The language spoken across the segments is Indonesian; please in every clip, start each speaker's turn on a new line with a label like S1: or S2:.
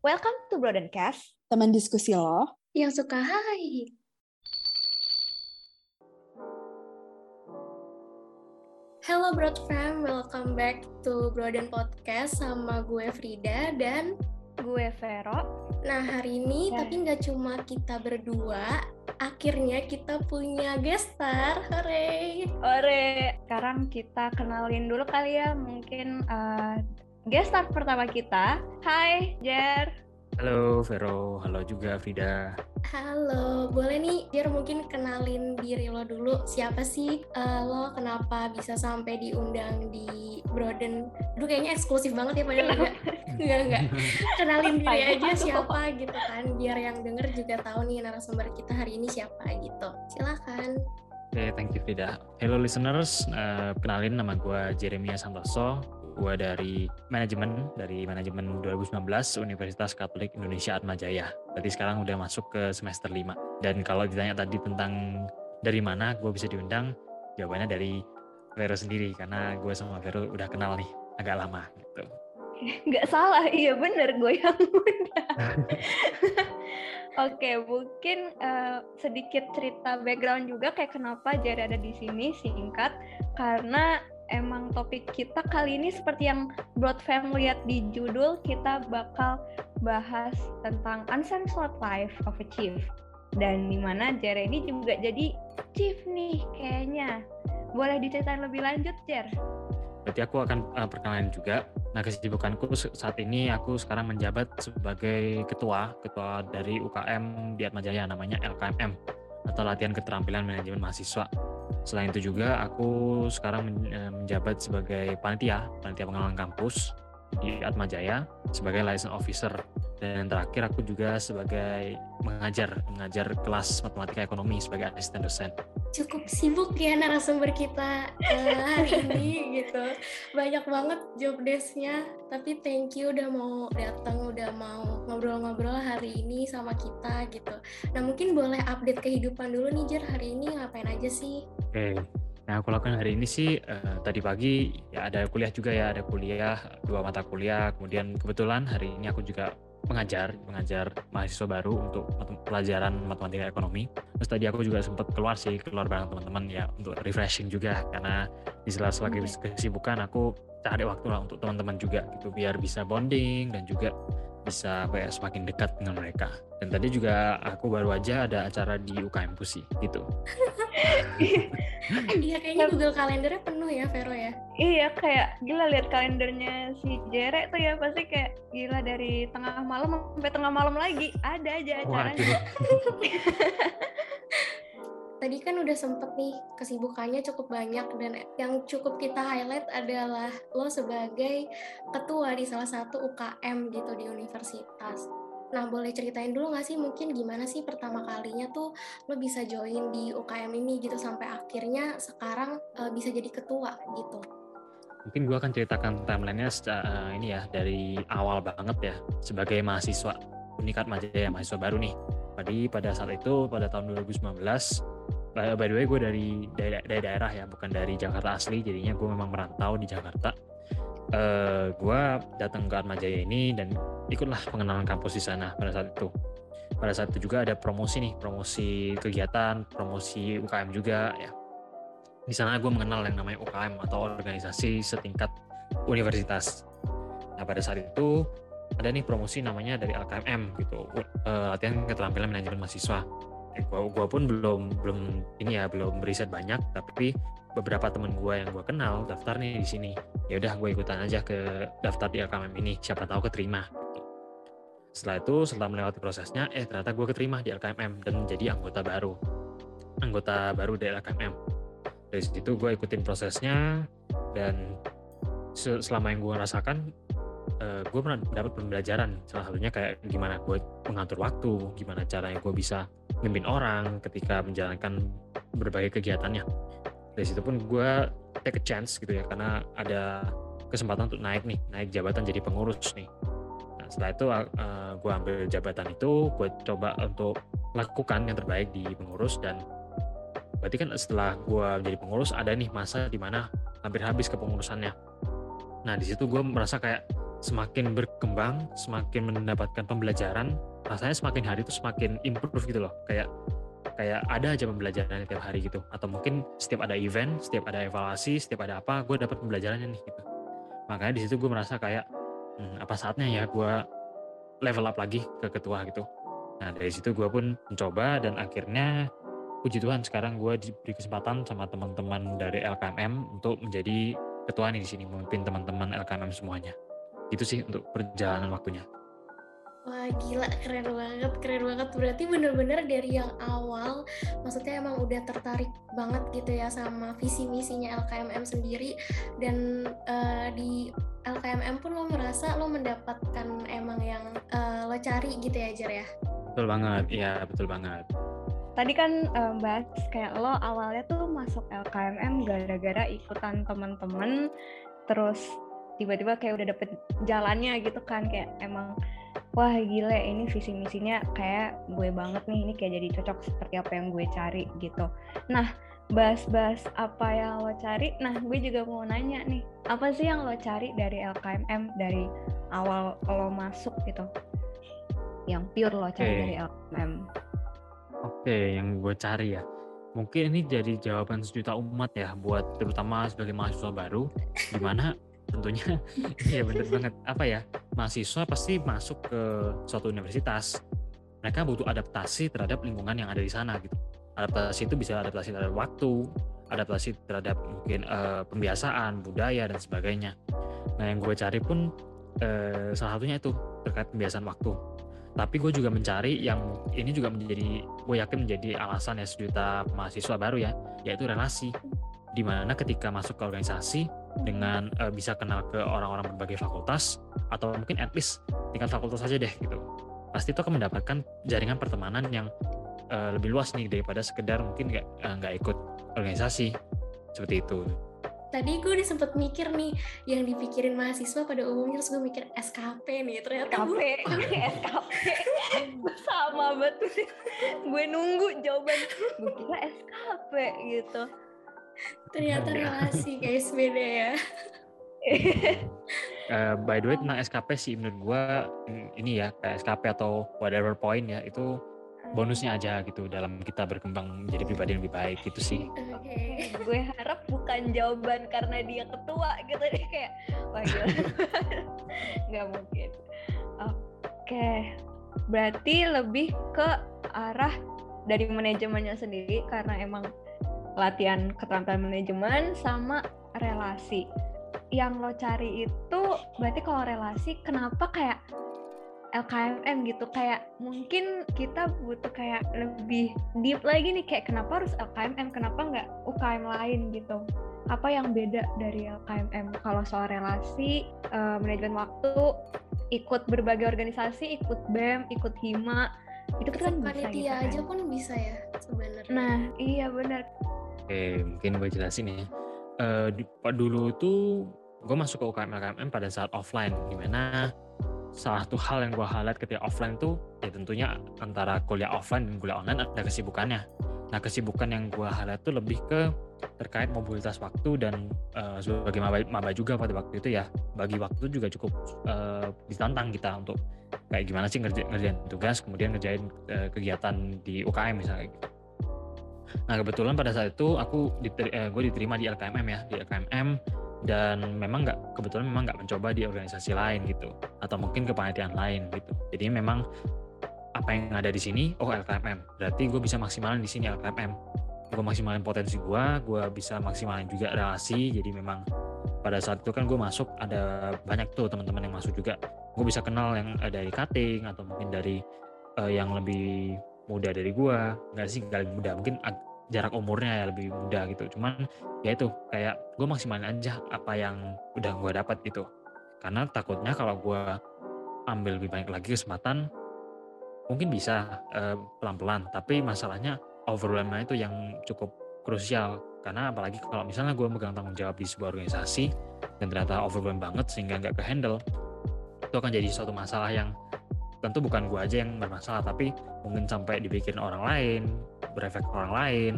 S1: Welcome to Broadencast,
S2: teman diskusi lo
S3: yang suka hai. Hello Broad Fam, welcome back to Broaden Podcast sama gue Frida dan
S1: gue Vero.
S3: Nah hari ini
S1: Ya.
S3: tapi nggak cuma kita berdua, akhirnya kita punya guest star, hooray!
S1: Ore, sekarang kita kenalin dulu kali ya, mungkin uh, guest star pertama kita. Hai, Jer.
S4: Halo Vero, halo juga Frida.
S3: Halo, boleh nih Jer mungkin kenalin diri lo dulu. Siapa sih eh, lo? Kenapa bisa sampai diundang di Broden? Aduh kayaknya eksklusif banget ya padahal enggak. Enggak, enggak. Kenalin diri aja
S1: itu?
S3: siapa gitu kan. Biar yang denger juga tahu nih narasumber kita hari ini siapa gitu. Silakan.
S4: Oke, thank you Frida. Hello listeners, Eh, kenalin nama gue Jeremia Santoso. Gue dari manajemen, dari manajemen 2019 Universitas Katolik Indonesia Atmajaya. Berarti sekarang udah masuk ke semester 5. Dan kalau ditanya tadi tentang dari mana gue bisa diundang, jawabannya dari Vero sendiri. Karena gue sama Vero udah kenal nih agak lama gitu.
S1: Nggak salah, iya bener gue yang undang. Oke, mungkin uh, sedikit cerita background juga kayak kenapa Jer ada di sini singkat karena emang topik kita kali ini seperti yang Broad Fam lihat di judul kita bakal bahas tentang uncensored life of a chief dan di mana Jer ini juga jadi chief nih kayaknya boleh diceritain lebih lanjut Jer?
S4: Berarti aku akan uh, perkenalan juga. Nah, kesibukanku saat ini aku sekarang menjabat sebagai ketua, ketua dari UKM di Atmajaya namanya LKMM atau Latihan Keterampilan Manajemen Mahasiswa. Selain itu juga aku sekarang eh, menjabat sebagai panitia, panitia pengenalan kampus di Atmajaya sebagai license officer dan yang terakhir aku juga sebagai mengajar mengajar kelas matematika ekonomi sebagai asisten dosen.
S3: Cukup sibuk ya narasumber kita eh, hari ini gitu. Banyak banget job desk-nya. Tapi thank you udah mau datang, udah mau ngobrol-ngobrol hari ini sama kita gitu. Nah mungkin boleh update kehidupan dulu nih Jer hari ini ngapain aja sih?
S4: Oke. Nah, aku lakukan hari ini sih eh, tadi pagi ya ada kuliah juga ya, ada kuliah dua mata kuliah. Kemudian kebetulan hari ini aku juga pengajar, pengajar mahasiswa baru untuk pelajaran matematika ekonomi. Terus tadi aku juga sempat keluar sih, keluar bareng teman-teman ya untuk refreshing juga karena di sela-sela kesibukan aku cari waktu lah untuk teman-teman juga gitu biar bisa bonding dan juga bisa apa ya, semakin dekat dengan mereka. Dan tadi juga aku baru aja ada acara di UKM Pusi gitu.
S3: Iya kayaknya Google Kalendernya penuh ya Vero ya.
S1: Iya kayak gila lihat kalendernya si Jere tuh ya pasti kayak gila dari tengah malam sampai tengah malam lagi ada aja acaranya.
S3: Tadi kan udah sempet nih kesibukannya cukup banyak dan yang cukup kita highlight adalah lo sebagai ketua di salah satu UKM gitu di universitas. Nah boleh ceritain dulu nggak sih mungkin gimana sih pertama kalinya tuh lo bisa join di UKM ini gitu sampai akhirnya sekarang eh, bisa jadi ketua gitu.
S4: Mungkin gue akan ceritakan timelinenya secara ini ya dari awal banget ya sebagai mahasiswa Unikat Majaya mahasiswa baru nih. Tadi pada saat itu pada tahun 2019 by by the way gue dari, dari dari daerah ya bukan dari Jakarta asli jadinya gue memang merantau di Jakarta. Eh gue datang ke Atmajaya ini dan ikutlah pengenalan kampus di sana pada saat itu. Pada saat itu juga ada promosi nih, promosi kegiatan, promosi UKM juga ya di sana gue mengenal yang namanya UKM atau organisasi setingkat universitas. Nah pada saat itu ada nih promosi namanya dari LKMM gitu, eh, latihan keterampilan manajemen mahasiswa. Eh, gua, gua pun belum belum ini ya belum riset banyak, tapi beberapa teman gue yang gue kenal daftar nih di sini. Ya udah gue ikutan aja ke daftar di LKMM ini, siapa tahu keterima. Setelah itu setelah melewati prosesnya, eh ternyata gue keterima di LKMM dan menjadi anggota baru, anggota baru dari LKMM dari situ gue ikutin prosesnya dan se- selama yang gue rasakan eh, gue pernah dapat pembelajaran salah satunya kayak gimana gue mengatur waktu gimana caranya gue bisa mimpin orang ketika menjalankan berbagai kegiatannya. Dari situ pun gue take a chance gitu ya karena ada kesempatan untuk naik nih naik jabatan jadi pengurus nih. Nah setelah itu eh, gue ambil jabatan itu gue coba untuk lakukan yang terbaik di pengurus dan berarti kan setelah gue jadi pengurus ada nih masa di mana hampir habis kepengurusannya. Nah di situ gue merasa kayak semakin berkembang, semakin mendapatkan pembelajaran, rasanya semakin hari itu semakin improve gitu loh. Kayak kayak ada aja pembelajaran tiap hari gitu. Atau mungkin setiap ada event, setiap ada evaluasi, setiap ada apa, gue dapat pembelajarannya nih gitu. Makanya di situ gue merasa kayak hmm, apa saatnya ya gue level up lagi ke ketua gitu. Nah dari situ gue pun mencoba dan akhirnya puji Tuhan sekarang gue diberi kesempatan sama teman-teman dari LKMM untuk menjadi ketua nih di sini memimpin teman-teman LKMM semuanya. Itu sih untuk perjalanan waktunya.
S3: Wah gila keren banget, keren banget. Berarti bener-bener dari yang awal, maksudnya emang udah tertarik banget gitu ya sama visi misinya LKMM sendiri dan uh, di LKMM pun lo merasa lo mendapatkan emang yang uh, lo cari gitu ya Jer ya?
S4: Betul banget, iya betul banget.
S1: Tadi kan um, bahas kayak lo awalnya tuh masuk LKMM gara-gara ikutan temen-temen, terus tiba-tiba kayak udah dapet jalannya gitu kan kayak emang wah gile ini visi misinya kayak gue banget nih ini kayak jadi cocok seperti apa yang gue cari gitu. Nah bahas-bahas apa yang lo cari? Nah gue juga mau nanya nih apa sih yang lo cari dari LKMM dari awal lo masuk gitu? Yang pure lo cari okay. dari LKMM
S4: oke okay, yang gue cari ya. Mungkin ini jadi jawaban sejuta umat ya buat terutama sebagai mahasiswa baru di mana tentunya. Iya. Bener banget. Apa ya mahasiswa pasti masuk ke suatu universitas. Mereka butuh adaptasi terhadap lingkungan yang ada di sana gitu. Adaptasi itu bisa adaptasi terhadap waktu adaptasi terhadap mungkin uh, pembiasaan budaya dan sebagainya. Nah yang gue cari pun uh, salah satunya itu terkait pembiasaan waktu. Tapi gue juga mencari yang ini juga menjadi gue yakin menjadi alasan ya sejuta mahasiswa baru ya yaitu relasi di mana ketika masuk ke organisasi dengan uh, bisa kenal ke orang-orang berbagai fakultas atau mungkin at least tingkat fakultas saja deh gitu. Pasti itu akan mendapatkan jaringan pertemanan yang uh, lebih luas nih daripada sekedar mungkin nggak eh, nggak uh, ikut organisasi. Seperti itu.
S3: Tadi gue udah sempet mikir nih yang dipikirin mahasiswa pada umumnya terus gue mikir SKP nih ternyata
S1: SKP SKP sama betul gue nunggu jawaban. Gue kira SKP gitu
S3: Ternyata relasi guys beda ya.
S4: uh, by the way tentang SKP sih menurut gue ini ya kayak SKP atau whatever point ya itu bonusnya aja gitu dalam kita berkembang menjadi pribadi yang lebih baik gitu sih.
S1: Okay. gue harap bukan jawaban karena dia ketua gitu deh kayak wah gila. nggak mungkin. Oke, okay. berarti lebih ke arah dari manajemennya sendiri karena emang latihan keterampilan manajemen sama relasi. Yang lo cari itu berarti kalau relasi kenapa kayak LKMM gitu? Kayak mungkin kita butuh kayak lebih deep lagi nih kayak kenapa harus LKMM kenapa nggak UKM lain gitu? Apa yang beda dari LKMM kalau soal relasi uh, manajemen waktu ikut berbagai organisasi ikut BEM ikut HIMA itu kan bisa
S3: gitu kan. aja pun bisa ya sebenarnya.
S1: Nah iya benar
S4: Oke, mungkin gue jelasin ya. Uh, dulu itu gue masuk ke UKM UKM pada saat offline, di mana salah satu hal yang gue highlight ketika offline itu ya tentunya antara kuliah offline dan kuliah online ada kesibukannya. Nah kesibukan yang gue highlight itu lebih ke terkait mobilitas waktu dan uh, sebagai maba, maba juga pada waktu itu ya bagi waktu juga cukup uh, ditantang kita untuk kayak gimana sih ngerjain, ngerjain tugas kemudian ngerjain uh, kegiatan di UKM misalnya gitu. Nah kebetulan pada saat itu aku diteri, eh, gue diterima di LKMM ya di LKMM dan memang nggak kebetulan memang nggak mencoba di organisasi lain gitu atau mungkin kepanitiaan lain gitu. Jadi memang apa yang ada di sini oh LKMM berarti gue bisa maksimalin di sini LKMM gue maksimalin potensi gue gue bisa maksimalin juga relasi. Jadi memang pada saat itu kan gue masuk ada banyak tuh teman-teman yang masuk juga. Gue bisa kenal yang eh, dari cutting atau mungkin dari uh, yang lebih muda dari gua. Nggak sih nggak lebih muda. Mungkin jarak umurnya ya lebih muda gitu. Cuman ya itu kayak gue maksimalin aja apa yang udah gue dapat gitu. Karena takutnya kalau gue ambil lebih banyak lagi kesempatan mungkin bisa uh, pelan-pelan. Tapi masalahnya overwhelmnya itu yang cukup krusial. Karena apalagi kalau misalnya gue megang tanggung jawab di sebuah organisasi dan ternyata overwhelm banget sehingga nggak ke handle itu akan jadi suatu masalah yang tentu bukan gue aja yang bermasalah tapi mungkin sampai dibikin orang lain berefek orang lain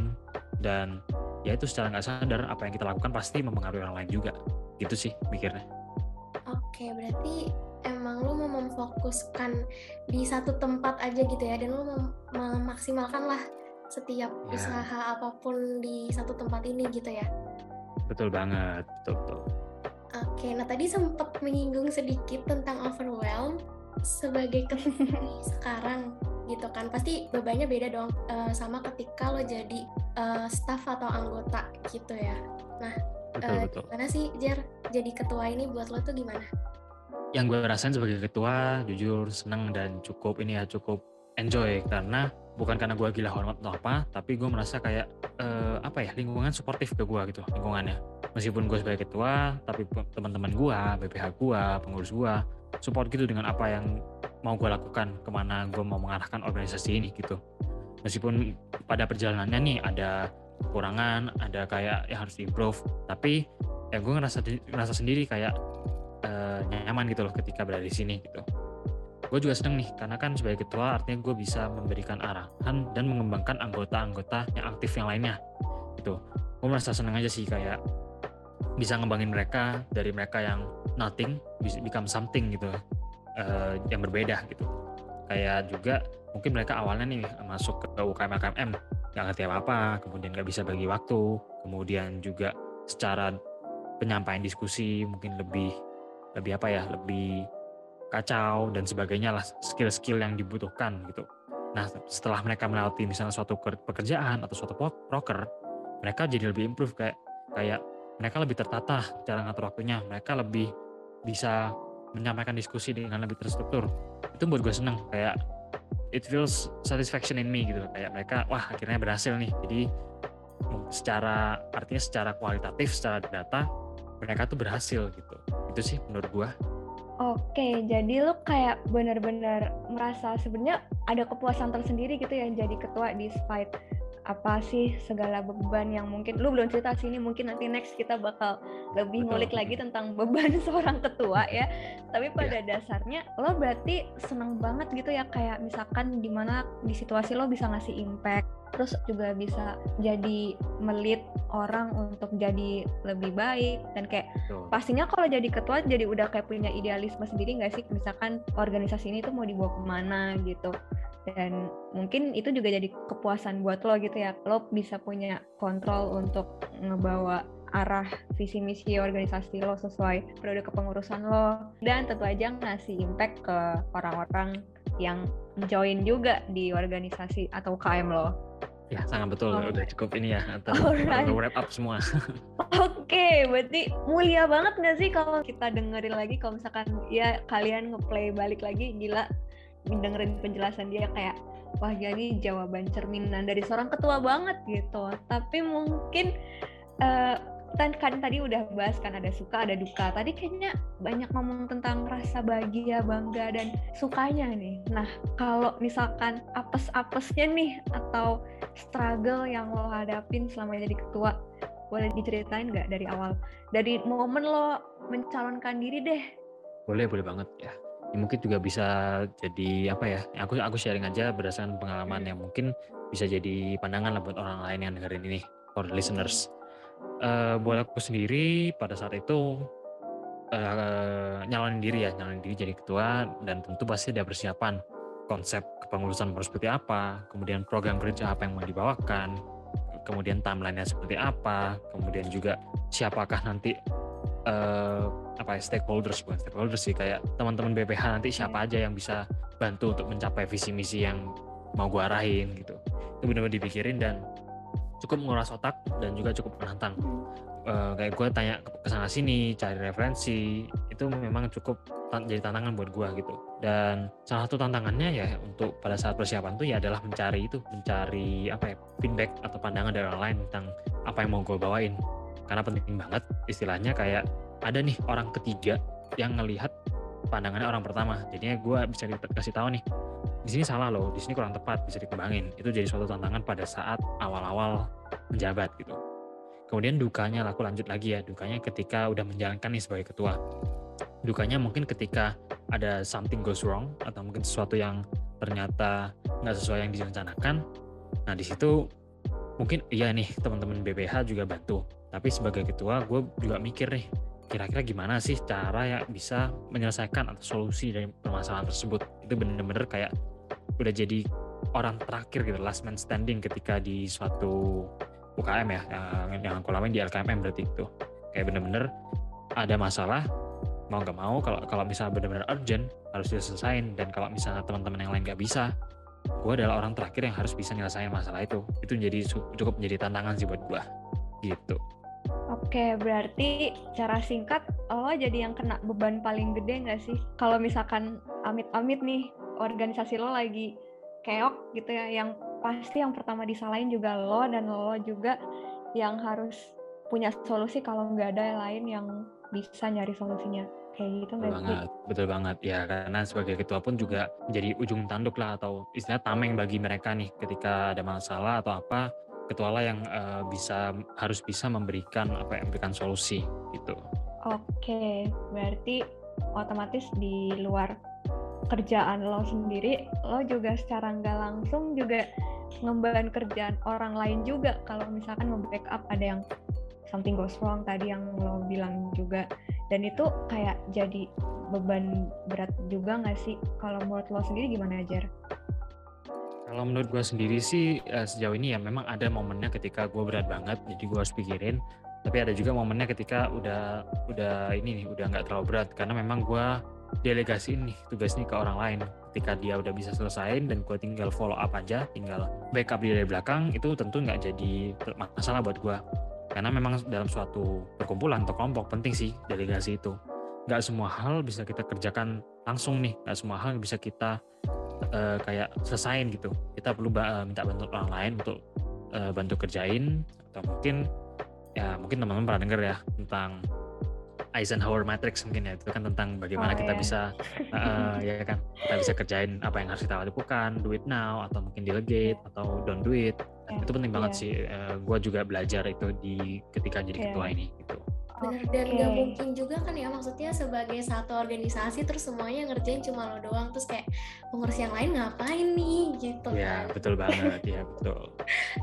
S4: dan ya itu secara nggak sadar apa yang kita lakukan pasti mempengaruhi orang lain juga gitu sih mikirnya
S3: oke Oke, berarti emang lu mau memfokuskan di satu tempat aja gitu ya, dan lu mem- memaksimalkan lah setiap
S4: Ya.
S3: usaha apa pun di satu tempat ini gitu ya.
S4: Betul banget, betul betul.
S3: Oke, nah tadi sempat menyinggung sedikit tentang overwhelm sebagai ketua sekarang gitu kan. Pasti bebannya beda dong eh, sama ketika lo jadi eh, staff atau anggota gitu ya.
S4: Betul
S3: Eh,
S4: betul.
S3: Gimana sih Jer jadi ketua ini buat lo tuh gimana?
S4: yang gue rasain sebagai ketua jujur seneng dan cukup ini ya cukup enjoy karena bukan karena gue gila hormat atau apa tapi gue merasa kayak eh, apa ya lingkungan suportif ke gue gitu lingkungannya meskipun gue sebagai ketua tapi teman-teman gue BPH gue pengurus gue support gitu dengan apa yang mau gue lakukan ke mana gue mau mengarahkan organisasi ini gitu meskipun pada perjalanannya nih ada kekurangan ada kayak yang harus improve tapi ya gue ngerasa ngerasa sendiri kayak eh, nyaman gitu loh ketika berada di sini gitu. Gue juga seneng nih karena kan sebagai ketua artinya gue bisa memberikan arahan dan mengembangkan anggota-anggota yang aktif yang lainnya gitu. Gue merasa seneng aja sih kayak bisa ngembangin mereka dari mereka yang nothing bisa become something gitu eh, yang berbeda gitu. Kayak juga mungkin mereka awalnya nih masuk ke UKM KMM nggak ngerti apa-apa, kemudian nggak bisa bagi waktu, kemudian juga secara penyampaian diskusi mungkin lebih lebih apa ya lebih kacau dan sebagainya lah skill-skill yang dibutuhkan gitu. Nah setelah mereka melewati misalnya suatu ker- pekerjaan atau suatu pro- proker, mereka jadi lebih improve kayak kayak mereka lebih tertata cara ngatur waktunya, mereka lebih bisa menyampaikan diskusi dengan lebih terstruktur. Itu buat gue seneng kayak it feels satisfaction in me gitu kayak mereka wah akhirnya berhasil nih. Jadi secara artinya secara kualitatif secara data mereka tuh berhasil gitu. Itu sih menurut gua.
S1: Oke, jadi lu kayak benar-benar merasa sebenarnya ada kepuasan tersendiri gitu ya jadi ketua despite apa sih segala beban yang mungkin lu belum cerita sini mungkin nanti next kita bakal lebih
S4: Betul.
S1: ngulik lagi tentang beban seorang ketua ya. Tapi pada dasarnya lo berarti seneng banget gitu ya kayak misalkan di mana di situasi lo bisa ngasih impact terus juga bisa jadi melit orang untuk jadi lebih baik dan kayak
S4: Tuh.
S1: pastinya kalau jadi ketua jadi udah kayak punya idealisme sendiri nggak sih misalkan organisasi ini tuh mau dibawa ke mana gitu dan mungkin itu juga jadi kepuasan buat lo gitu ya lo bisa punya kontrol untuk ngebawa arah visi misi organisasi lo sesuai periode kepengurusan lo dan tentu aja ngasih impact ke orang-orang yang join juga di organisasi atau KM lo.
S4: ya sangat betul
S1: Alright.
S4: udah cukup ini ya atau
S1: Alright.
S4: wrap up semua
S1: Oke, berarti mulia banget nggak sih kalau kita dengerin lagi kalau misalkan ya kalian ngeplay balik lagi gila dengerin penjelasan dia kayak wah jadi jawaban cerminan dari seorang ketua banget gitu. Tapi mungkin eh kan, kan tadi udah bahas kan ada suka ada duka. Tadi kayaknya banyak ngomong tentang rasa bahagia, bangga dan sukanya nih. Nah, kalau misalkan apes-apesnya nih atau struggle yang lo hadapin selama jadi ketua boleh diceritain nggak dari awal dari momen lo mencalonkan diri deh
S4: boleh boleh banget ya Ini mungkin juga bisa jadi apa ya aku aku sharing aja berdasarkan pengalaman yang mungkin bisa jadi pandangan lah buat orang lain yang dengerin ini for listeners. Eh buat aku sendiri pada saat itu eh nyalonin diri ya nyalonin diri jadi ketua dan tentu pasti ada persiapan. Konsep kepengurusan harus seperti apa kemudian program kerja apa yang mau dibawakan kemudian timelinenya seperti apa kemudian juga siapakah nanti eh apa ya stakeholders bukan stakeholders sih kayak teman-teman BPH nanti siapa aja yang bisa bantu untuk mencapai visi misi yang mau gua arahin gitu. Itu benar-benar dipikirin dan cukup menguras otak dan juga cukup menantang. Eh, kayak gue tanya ke sana sini cari referensi itu memang cukup tan- jadi tantangan buat gua gitu. Dan salah satu tantangannya ya untuk pada saat persiapan tuh ya adalah mencari itu mencari apa ya feedback atau pandangan dari orang lain tentang apa yang mau gue bawain karena penting banget istilahnya kayak ada nih orang ketiga yang ngelihat pandangannya orang pertama. Jadinya gue bisa dikasih tahu nih di sini salah loh di sini kurang tepat bisa dikembangin. Itu jadi suatu tantangan pada saat awal-awal menjabat gitu. Kemudian dukanya aku lanjut lagi ya dukanya ketika udah menjalankan nih sebagai ketua. Dukanya mungkin ketika ada something goes wrong atau mungkin sesuatu yang ternyata nggak sesuai yang direncanakan. Nah di situ mungkin iya nih teman-teman BPH juga bantu tapi sebagai ketua gue juga mikir nih kira-kira gimana sih cara yang bisa menyelesaikan atau solusi dari permasalahan tersebut? Itu bener-bener kayak udah jadi orang terakhir gitu last man standing ketika di suatu UKM ya yang, yang aku lakuin di LKMM berarti itu. Kayak bener-bener ada masalah mau nggak mau kalau kalau misalnya benar-benar urgent harus diselesaikan. Dan kalau misalnya teman-teman yang lain nggak bisa gue adalah orang terakhir yang harus bisa nyelesain masalah itu. Itu jadi cukup menjadi tantangan sih buat gue gitu
S1: Oke, berarti cara singkat lo jadi yang kena beban paling gede nggak sih? Kalau misalkan amit-amit nih organisasi lo lagi keok gitu ya, yang pasti yang pertama disalahin juga lo dan lo juga yang harus punya solusi kalau nggak ada yang lain yang bisa nyari solusinya. Kayak gitu
S4: betul banget betul banget. Ya karena sebagai ketua pun juga menjadi ujung tanduk lah atau istilah tameng bagi mereka nih ketika ada masalah atau apa ketua lah yang uh, bisa harus bisa memberikan apa yang memberikan solusi gitu.
S1: Oke berarti otomatis di luar kerjaan lo sendiri lo juga secara nggak langsung juga ngemban kerjaan orang lain juga. Kalau misalkan membackup ada yang something goes wrong tadi yang lo bilang juga. Dan itu kayak jadi beban berat juga nggak sih? Kalau menurut lo sendiri gimana aja?
S4: Kalau menurut gue sendiri sih eh, sejauh ini ya memang ada momennya ketika gue berat banget jadi gue harus pikirin. Tapi ada juga momennya ketika udah udah ini nih udah nggak terlalu berat. Karena memang gue delegasi nih tugas nih ke orang lain. Ketika dia udah bisa selesaiin dan gue tinggal follow up aja tinggal backup di dari belakang itu tentu nggak jadi masalah buat gue karena memang dalam suatu perkumpulan atau kelompok penting sih delegasi itu. Nggak semua hal bisa kita kerjakan langsung nih nggak semua hal bisa kita uh, kayak selesain gitu kita perlu uh, minta bantuan orang lain untuk uh, bantu kerjain atau mungkin ya mungkin teman-teman pernah dengar ya tentang Eisenhower Matrix mungkin ya itu kan tentang bagaimana oh, kita iya. bisa uh, ya kan kita bisa kerjain apa yang harus kita lakukan do it now atau mungkin delegate atau don't do it yeah. itu penting banget yeah. sih uh, gue juga belajar itu di ketika jadi yeah. ketua ini gitu
S3: benar dan nggak okay. mungkin juga kan ya maksudnya sebagai satu organisasi terus semuanya ngerjain cuma lo doang terus kayak pengurus yang lain ngapain nih gitu
S4: ya, kan betul banget ya betul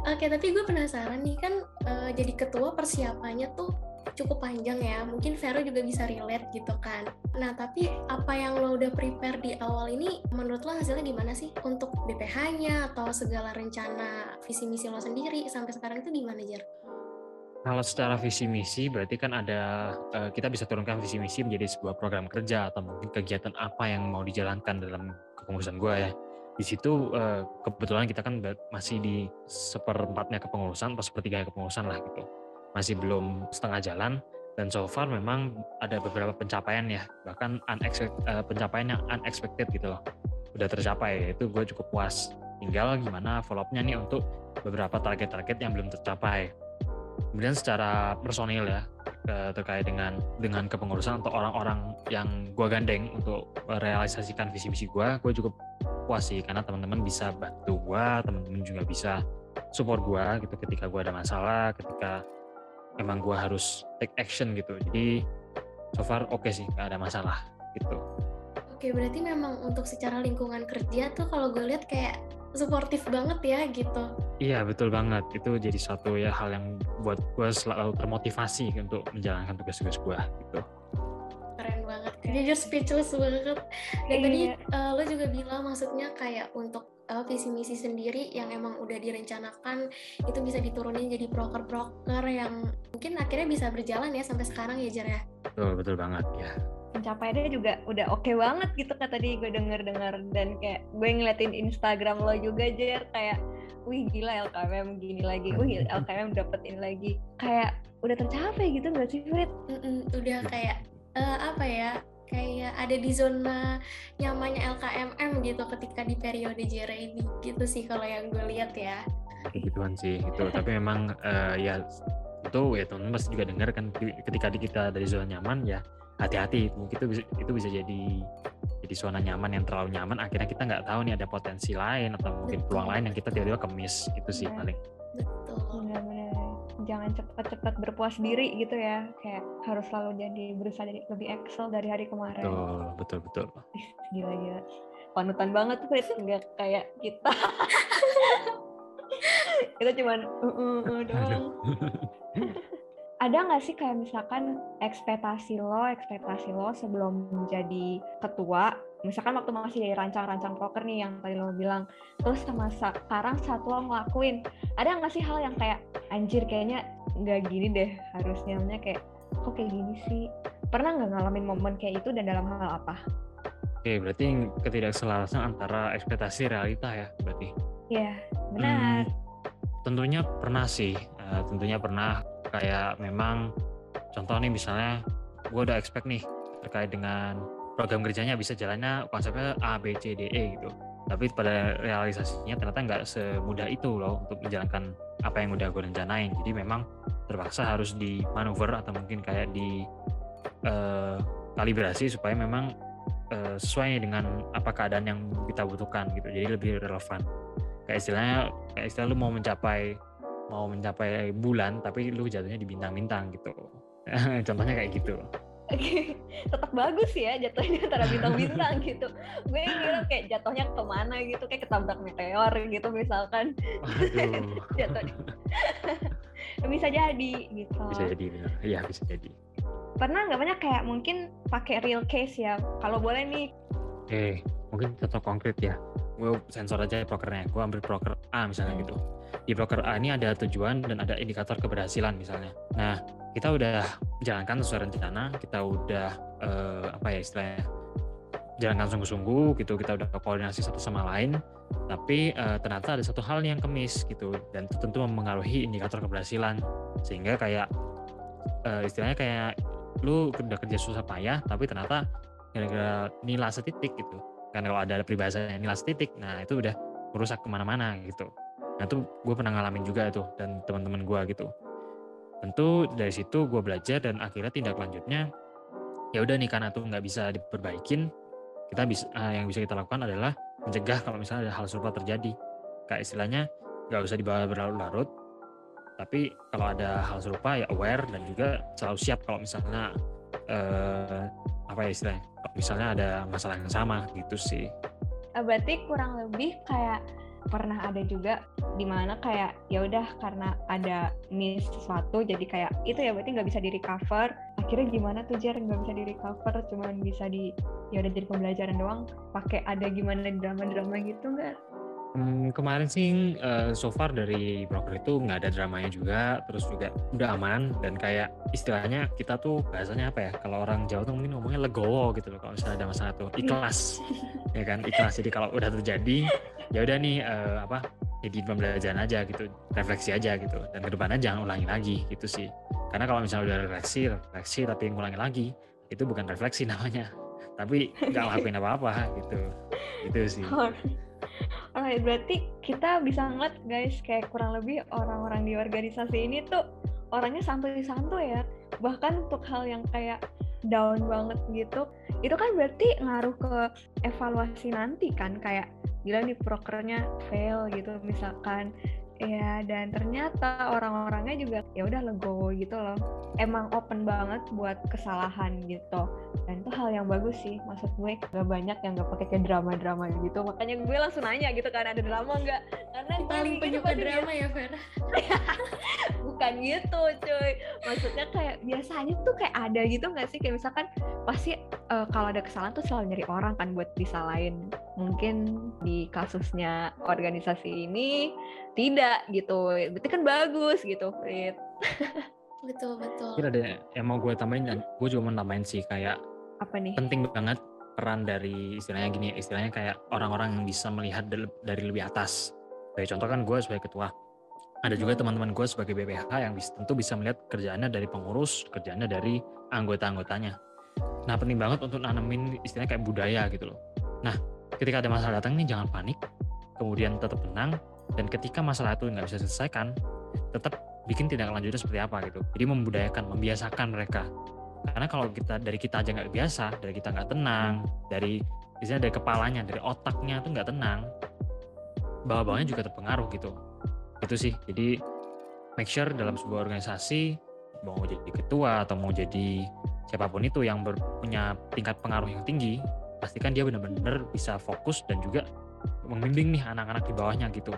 S3: oke okay, tapi gue penasaran nih kan uh, jadi ketua persiapannya tuh cukup panjang ya. Mungkin Vero juga bisa relate gitu kan. Nah, tapi apa yang lo udah prepare di awal ini menurut lo hasilnya gimana sih? Untuk BPH-nya atau segala rencana visi misi lo sendiri sampai sekarang itu gimana, Jer?
S4: Kalau secara visi misi berarti kan ada uh, kita bisa turunkan visi misi menjadi sebuah program kerja atau mungkin kegiatan apa yang mau dijalankan dalam kepengurusan gue ya. Di situ uh, kebetulan kita kan masih di seperempatnya kepengurusan atau sepertiga kepengurusan lah gitu. Masih belum setengah jalan dan so far memang ada beberapa pencapaian ya. Bahkan uh, pencapaian yang unexpected gitu loh. Udah tercapai itu gue cukup puas. Tinggal gimana follow up-nya nih untuk beberapa target-target yang belum tercapai kemudian secara personil ya terkait dengan dengan kepengurusan atau orang-orang yang gue gandeng untuk merealisasikan visi misi gue gue cukup puas sih. Karena teman-teman bisa bantu gue teman-teman juga bisa support gue gitu ketika gue ada masalah ketika emang gue harus take action gitu. Jadi so far oke okay sih nggak ada masalah gitu
S3: oke berarti memang untuk secara lingkungan kerja tuh kalau gue lihat kayak suportif banget ya gitu
S4: iya betul banget itu jadi satu ya hal yang buat gue selalu termotivasi untuk menjalankan tugas-tugas gue gitu
S3: keren banget jujur speechless banget dan iya. tadi uh, lo juga bilang maksudnya kayak untuk uh, visi misi sendiri yang emang udah direncanakan itu bisa diturunin jadi broker-broker yang mungkin akhirnya bisa berjalan ya sampai sekarang ya Jar ya.
S4: Betul, betul banget ya.
S1: Pencapaiannya juga udah oke okay banget gitu kata tadi gue denger-denger. Dan kayak gue ngeliatin Instagram lo juga Jar kayak wih gila LKM gini lagi, wih LKM dapetin lagi. Kayak udah tercapai gitu gak sih Fred?
S3: Mm -mm, udah kayak uh, apa ya kayak ada di zona nyamannya LKMM gitu ketika di periode JR ini. Gitu sih kalau yang gue lihat ya.
S4: Gituan sih itu tapi memang uh, ya itu ya teman-teman pasti juga dengar kan ketika kita dari zona nyaman ya hati-hati itu itu bisa itu bisa jadi jadi zona nyaman yang terlalu nyaman. Akhirnya kita nggak tahu nih ada potensi lain atau mungkin peluang lain yang kita tiba-tiba kemis itu sih paling.
S3: Betul.
S1: Jangan cepat-cepat berpuas diri gitu ya. Kayak harus selalu jadi berusaha jadi lebih excel dari hari kemarin.
S4: Betul betul betul.
S1: Gila gila panutan banget tuh nggak kayak kita. Kita cuman uh, uh, uh, doang ada nggak sih kayak misalkan ekspektasi lo, ekspektasi lo sebelum menjadi ketua, misalkan waktu masih dari rancang-rancang proker nih yang tadi lo bilang, terus sama sekarang saat lo ngelakuin, ada nggak sih hal yang kayak anjir kayaknya nggak gini deh harusnya, kayak kok kayak gini sih? Pernah nggak ngalamin momen kayak itu dan dalam hal apa?
S4: Oke, berarti ketidakselarasan antara ekspektasi realita ya, berarti.
S1: Iya, benar. Hmm,
S4: tentunya pernah sih, uh, tentunya pernah kayak memang contoh nih misalnya gue udah expect nih terkait dengan program kerjanya bisa jalannya konsepnya A B C D E gitu. Tapi pada realisasinya ternyata nggak semudah itu loh untuk menjalankan apa yang udah gue rencanain. Jadi memang terpaksa harus di manuver atau mungkin kayak di uh, kalibrasi supaya memang uh, sesuai dengan apa keadaan yang kita butuhkan gitu. Jadi lebih relevan. Kayak istilahnya kayak istilah lu mau mencapai mau mencapai bulan tapi lu jatuhnya di bintang-bintang gitu. Contohnya kayak gitu.
S1: Tetap bagus ya jatuhnya antara bintang-bintang gitu. Gue kira kayak jatuhnya ke mana gitu kayak ketabrak meteor gitu misalkan. Jatuhnya bisa jadi gitu.
S4: Bisa jadi benar iya bisa jadi.
S1: Pernah nggak banyak kayak mungkin pakai real case ya? Kalau boleh nih.
S4: Eh mungkin contoh konkret ya gue sensor aja prokernya gue ambil proker A misalnya gitu. Di broker A ini ada tujuan dan ada indikator keberhasilan misalnya. Nah, kita udah jalankan sesuai rencana, kita udah eh, apa ya istilahnya jalankan sungguh-sungguh gitu, kita udah koordinasi satu sama lain, tapi eh, ternyata ada satu hal yang kemis gitu dan itu tentu mempengaruhi indikator keberhasilan. Sehingga kayak eh, istilahnya kayak lu udah kerja susah payah tapi ternyata gara-gara nilai setitik gitu kan kalau ada peribahasanya nilai setitik nah itu udah merusak ke mana-mana gitu Nah itu gue pernah ngalamin juga tuh dan teman-teman gue gitu. Tentu dari situ gue belajar dan akhirnya tindak lanjutnya ya udah nih karena tuh nggak bisa diperbaikin, kita bisa uh, yang bisa kita lakukan adalah mencegah kalau misalnya ada hal serupa terjadi. Kayak istilahnya nggak usah dibawa berlarut-larut, tapi kalau ada hal serupa ya aware dan juga selalu siap kalau misalnya uh, apa ya istilahnya, misalnya ada masalah yang sama gitu sih.
S1: Berarti kurang lebih kayak pernah ada juga di mana kayak ya udah karena ada miss sesuatu jadi kayak itu ya berarti nggak bisa di recover akhirnya gimana tuh Jer? Nggak bisa di recover cuman bisa di ya udah jadi pembelajaran doang. Pakai ada gimana drama-drama gitu nggak
S4: Hmm, kemarin sih uh, so far dari broker itu nggak ada dramanya juga, terus juga udah aman dan kayak istilahnya kita tuh bahasanya apa ya? Kalau orang Jawa tuh mungkin ngomongnya legowo gitu loh kalau misalnya ada masalah tuh ikhlas, ya kan ikhlas. Jadi kalau udah terjadi ya udah nih uh, apa? Jadi pembelajaran aja gitu, refleksi aja gitu dan ke depannya jangan ulangi lagi gitu sih. Karena kalau misalnya udah refleksi, refleksi tapi ngulangi lagi itu bukan refleksi namanya, tapi nggak lakuin apa-apa gitu, gitu sih.
S1: Alright, berarti kita bisa ngeliat guys kayak kurang lebih orang-orang di organisasi ini tuh orangnya santuy-santuy ya. Bahkan untuk hal yang kayak down banget gitu, itu kan berarti ngaruh ke evaluasi nanti kan kayak gila nih prokernya fail gitu misalkan Iya, dan ternyata orang-orangnya juga ya udah legowo gitu loh. Emang open banget buat kesalahan gitu. Dan itu hal yang bagus sih. Maksud gue gak banyak yang gak pakai kayak drama-drama gitu. Makanya gue langsung nanya gitu kan ada drama nggak? Karena
S3: paling penyuka drama ya, Vera.
S1: Bukan gitu, cuy. Maksudnya kayak biasanya tuh kayak ada gitu nggak sih? Kayak misalkan pasti uh, kalau ada kesalahan tuh selalu nyari orang kan buat disalahin. Mungkin di kasusnya organisasi ini tidak gitu. Berarti kan bagus gitu Fit
S3: betul betul.
S4: Kira ada yang mau gue tambahin dan gue juga mau nambahin sih kayak
S1: apa nih?
S4: penting banget peran dari istilahnya gini istilahnya kayak orang-orang yang bisa melihat dari lebih atas. Kayak contoh kan gue sebagai ketua. Ada juga hmm. teman-teman gue sebagai BPH yang bisa, tentu bisa melihat kerjaannya dari pengurus kerjaannya dari anggota-anggotanya. Nah penting banget untuk nanemin istilahnya kayak budaya gitu loh. Nah ketika ada masalah datang nih jangan panik. Kemudian tetap tenang dan ketika masalah itu nggak bisa diselesaikan tetap bikin tindak lanjutnya seperti apa gitu. Jadi membudayakan membiasakan mereka. Karena kalau kita dari kita aja nggak biasa dari kita nggak tenang dari misalnya dari kepalanya dari otaknya tuh nggak tenang bawah-bawahnya juga terpengaruh gitu. Itu sih. Jadi make sure dalam sebuah organisasi mau jadi ketua atau mau jadi siapa pun itu yang punya tingkat pengaruh yang tinggi pastikan dia benar-benar bisa fokus dan juga membimbing nih anak-anak di bawahnya gitu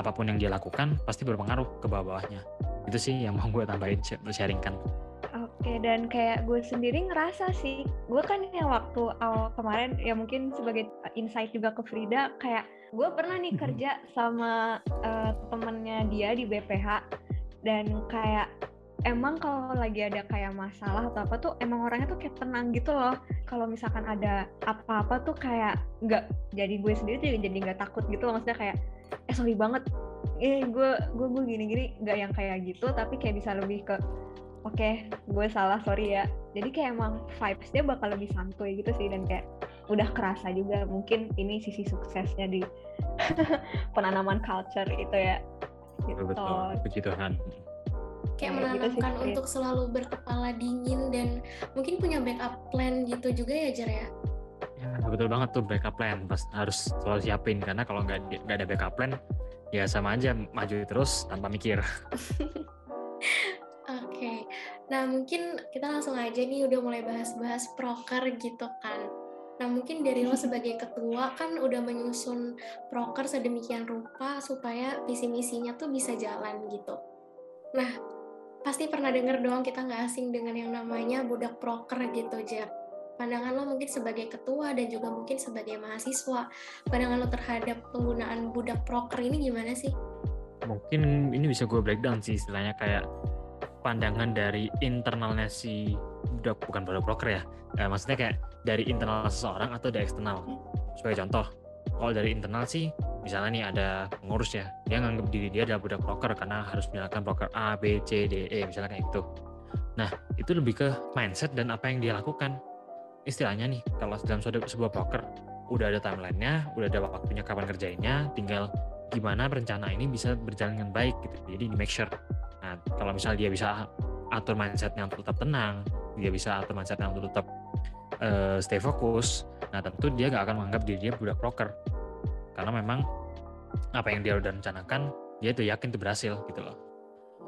S4: apa pun yang dia lakukan pasti berpengaruh ke bawah-bawahnya. Itu sih yang mau gue tambahin sharingkan.
S1: Oke, dan kayak gue sendiri ngerasa sih, gue kan yang waktu awal kemarin, ya mungkin sebagai insight juga ke Frida, kayak gue pernah nih kerja sama uh, temennya dia di BPH, dan kayak emang kalau lagi ada kayak masalah atau apa tuh emang orangnya tuh kayak tenang gitu loh. Kalau misalkan ada apa-apa tuh kayak nggak jadi gue sendiri tuh jadi nggak takut gitu loh. Maksudnya kayak eh sorry banget. Eh gue gue gue gini gini nggak yang kayak gitu tapi kayak bisa lebih ke oke okay, gue salah sorry ya. Jadi kayak emang vibes dia bakal lebih santuy gitu sih dan kayak udah kerasa juga mungkin ini sisi suksesnya di penanaman culture itu ya.
S4: Gitu. betul puji Tuhan
S3: kayak menanamkan gitu untuk selalu berkepala dingin dan mungkin punya backup plan gitu juga ya Jer ya
S4: ya betul banget tuh backup plan pas harus selalu siapin karena kalau nggak nggak ada backup plan ya sama aja maju terus tanpa mikir
S3: okay. nah mungkin kita langsung aja nih udah mulai bahas-bahas proker gitu kan. Nah mungkin dari lo sebagai ketua kan udah menyusun proker sedemikian rupa supaya visi misinya tuh bisa jalan gitu. Nah pasti pernah denger doang kita nggak asing dengan yang namanya budak proker gitu Jer. Pandangan lo mungkin sebagai ketua dan juga mungkin sebagai mahasiswa, pandangan lo terhadap penggunaan budak proker ini gimana sih?
S4: Mungkin ini bisa gue breakdown sih istilahnya kayak pandangan dari internalnya si budak bukan budak broker ya eh, maksudnya kayak dari internal seseorang atau dari eksternal sebagai contoh kalau dari internal sih misalnya nih ada pengurus ya dia nganggap diri dia adalah budak broker karena harus menjalankan broker A B C D E misalnya kayak gitu. Nah itu lebih ke mindset dan apa yang dia lakukan. Istilahnya nih kalau dalam sebuah broker udah ada timelinenya udah ada waktunya kapan kerjainnya tinggal gimana rencana ini bisa berjalan dengan baik gitu. Jadi di make sure. Nah, kalau misalnya dia bisa atur mindsetnya untuk tetap tenang, dia bisa atur mindsetnya untuk tetap uh, stay fokus, nah tentu dia gak akan menganggap diri dia budak broker. Karena memang apa yang dia udah rencanakan, dia itu yakin itu berhasil gitu loh.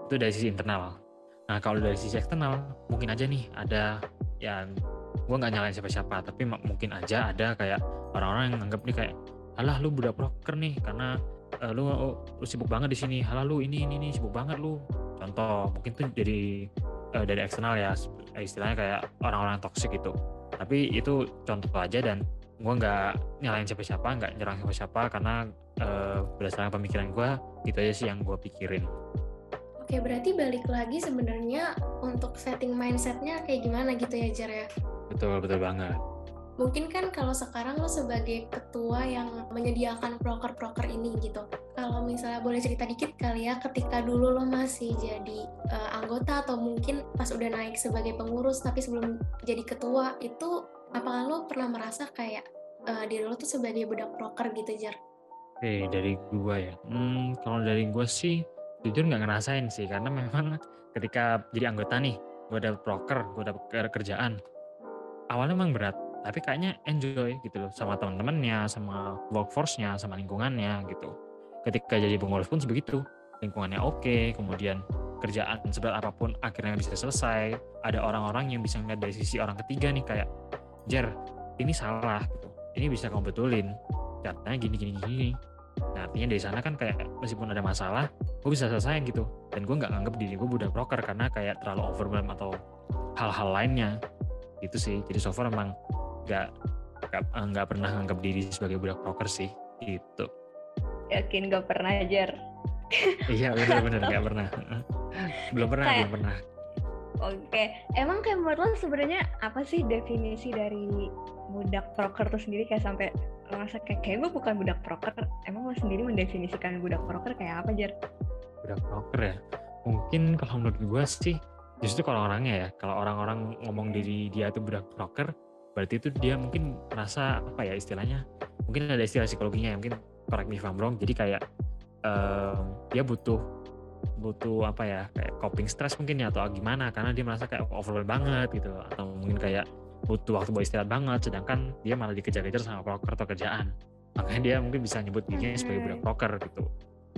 S4: Itu dari sisi internal. Nah, kalau dari sisi eksternal, mungkin aja nih ada ya gue nggak nyalain siapa-siapa, tapi mungkin aja ada kayak orang-orang yang nganggap nih kayak, alah lu budak broker nih karena uh, lu, oh, lu sibuk banget di sini, halah lu ini ini ini sibuk banget lu contoh mungkin tuh jadi uh, dari eksternal ya istilahnya kayak orang-orang toksik gitu tapi itu contoh aja dan gue nggak nyalain siapa-siapa nggak nyerang siapa-siapa karena uh, berdasarkan pemikiran gue itu aja sih yang gue pikirin
S3: Oke, berarti balik lagi sebenarnya untuk setting mindsetnya kayak gimana gitu ya, Jar ya?
S4: Betul, betul banget
S3: mungkin kan kalau sekarang lo sebagai ketua yang menyediakan proker-proker ini gitu. Kalau misalnya boleh cerita dikit kali ya ketika dulu lo masih jadi uh, anggota atau mungkin pas udah naik sebagai pengurus tapi sebelum jadi ketua itu apakah lo pernah merasa kayak uh, diri lo tuh sebagai budak proker gitu Jar?
S4: Oke dari gua ya, hmm, kalau dari gua sih jujur nggak ngerasain sih. Karena memang ketika jadi anggota nih, gue ada proker, gue ada kerjaan, awalnya memang berat tapi kayaknya enjoy gitu loh sama teman-temannya sama workforce-nya sama lingkungannya gitu. Ketika jadi pengurus pun sebegitu lingkungannya oke okay, kemudian kerjaan seberat apa pun akhirnya bisa selesai. Ada orang-orang yang bisa ngeliat dari sisi orang ketiga nih kayak Jer ini salah gitu. Ini bisa kamu betulin. Caranya gini gini gini nah artinya dari sana kan kayak meskipun ada masalah gue bisa selesai gitu. Dan gue nggak nganggap diri gue budak broker karena kayak terlalu overwhelm atau hal-hal lainnya. Itu sih. Jadi so far emang nggak nggak pernah nganggap diri sebagai budak poker sih itu
S1: yakin nggak pernah ajar
S4: iya benar-benar nggak pernah. Belum pernah kayak, belum pernah.
S1: Oke emang kayak menurut lo sebenarnya apa sih definisi dari budak proker tuh sendiri? Kayak sampai merasa kayak kayak gue bukan budak proker emang lo sendiri mendefinisikan budak proker kayak apa jar
S4: budak proker ya? Mungkin kalau menurut gue sih justru kalau orangnya ya kalau orang-orang ngomong diri dia tuh budak proker berarti itu dia mungkin merasa apa ya istilahnya mungkin ada istilah psikologinya ya mungkin correct me if I'm wrong. Jadi kayak um, dia butuh butuh apa ya kayak coping stress mungkin ya atau gimana karena dia merasa kayak overwhelmed banget gitu. Atau mungkin kayak butuh waktu buat istirahat banget sedangkan dia malah dikejar-kejar sama broker atau kerjaan. Makanya dia mungkin bisa nyebut dirinya sebagai budak broker gitu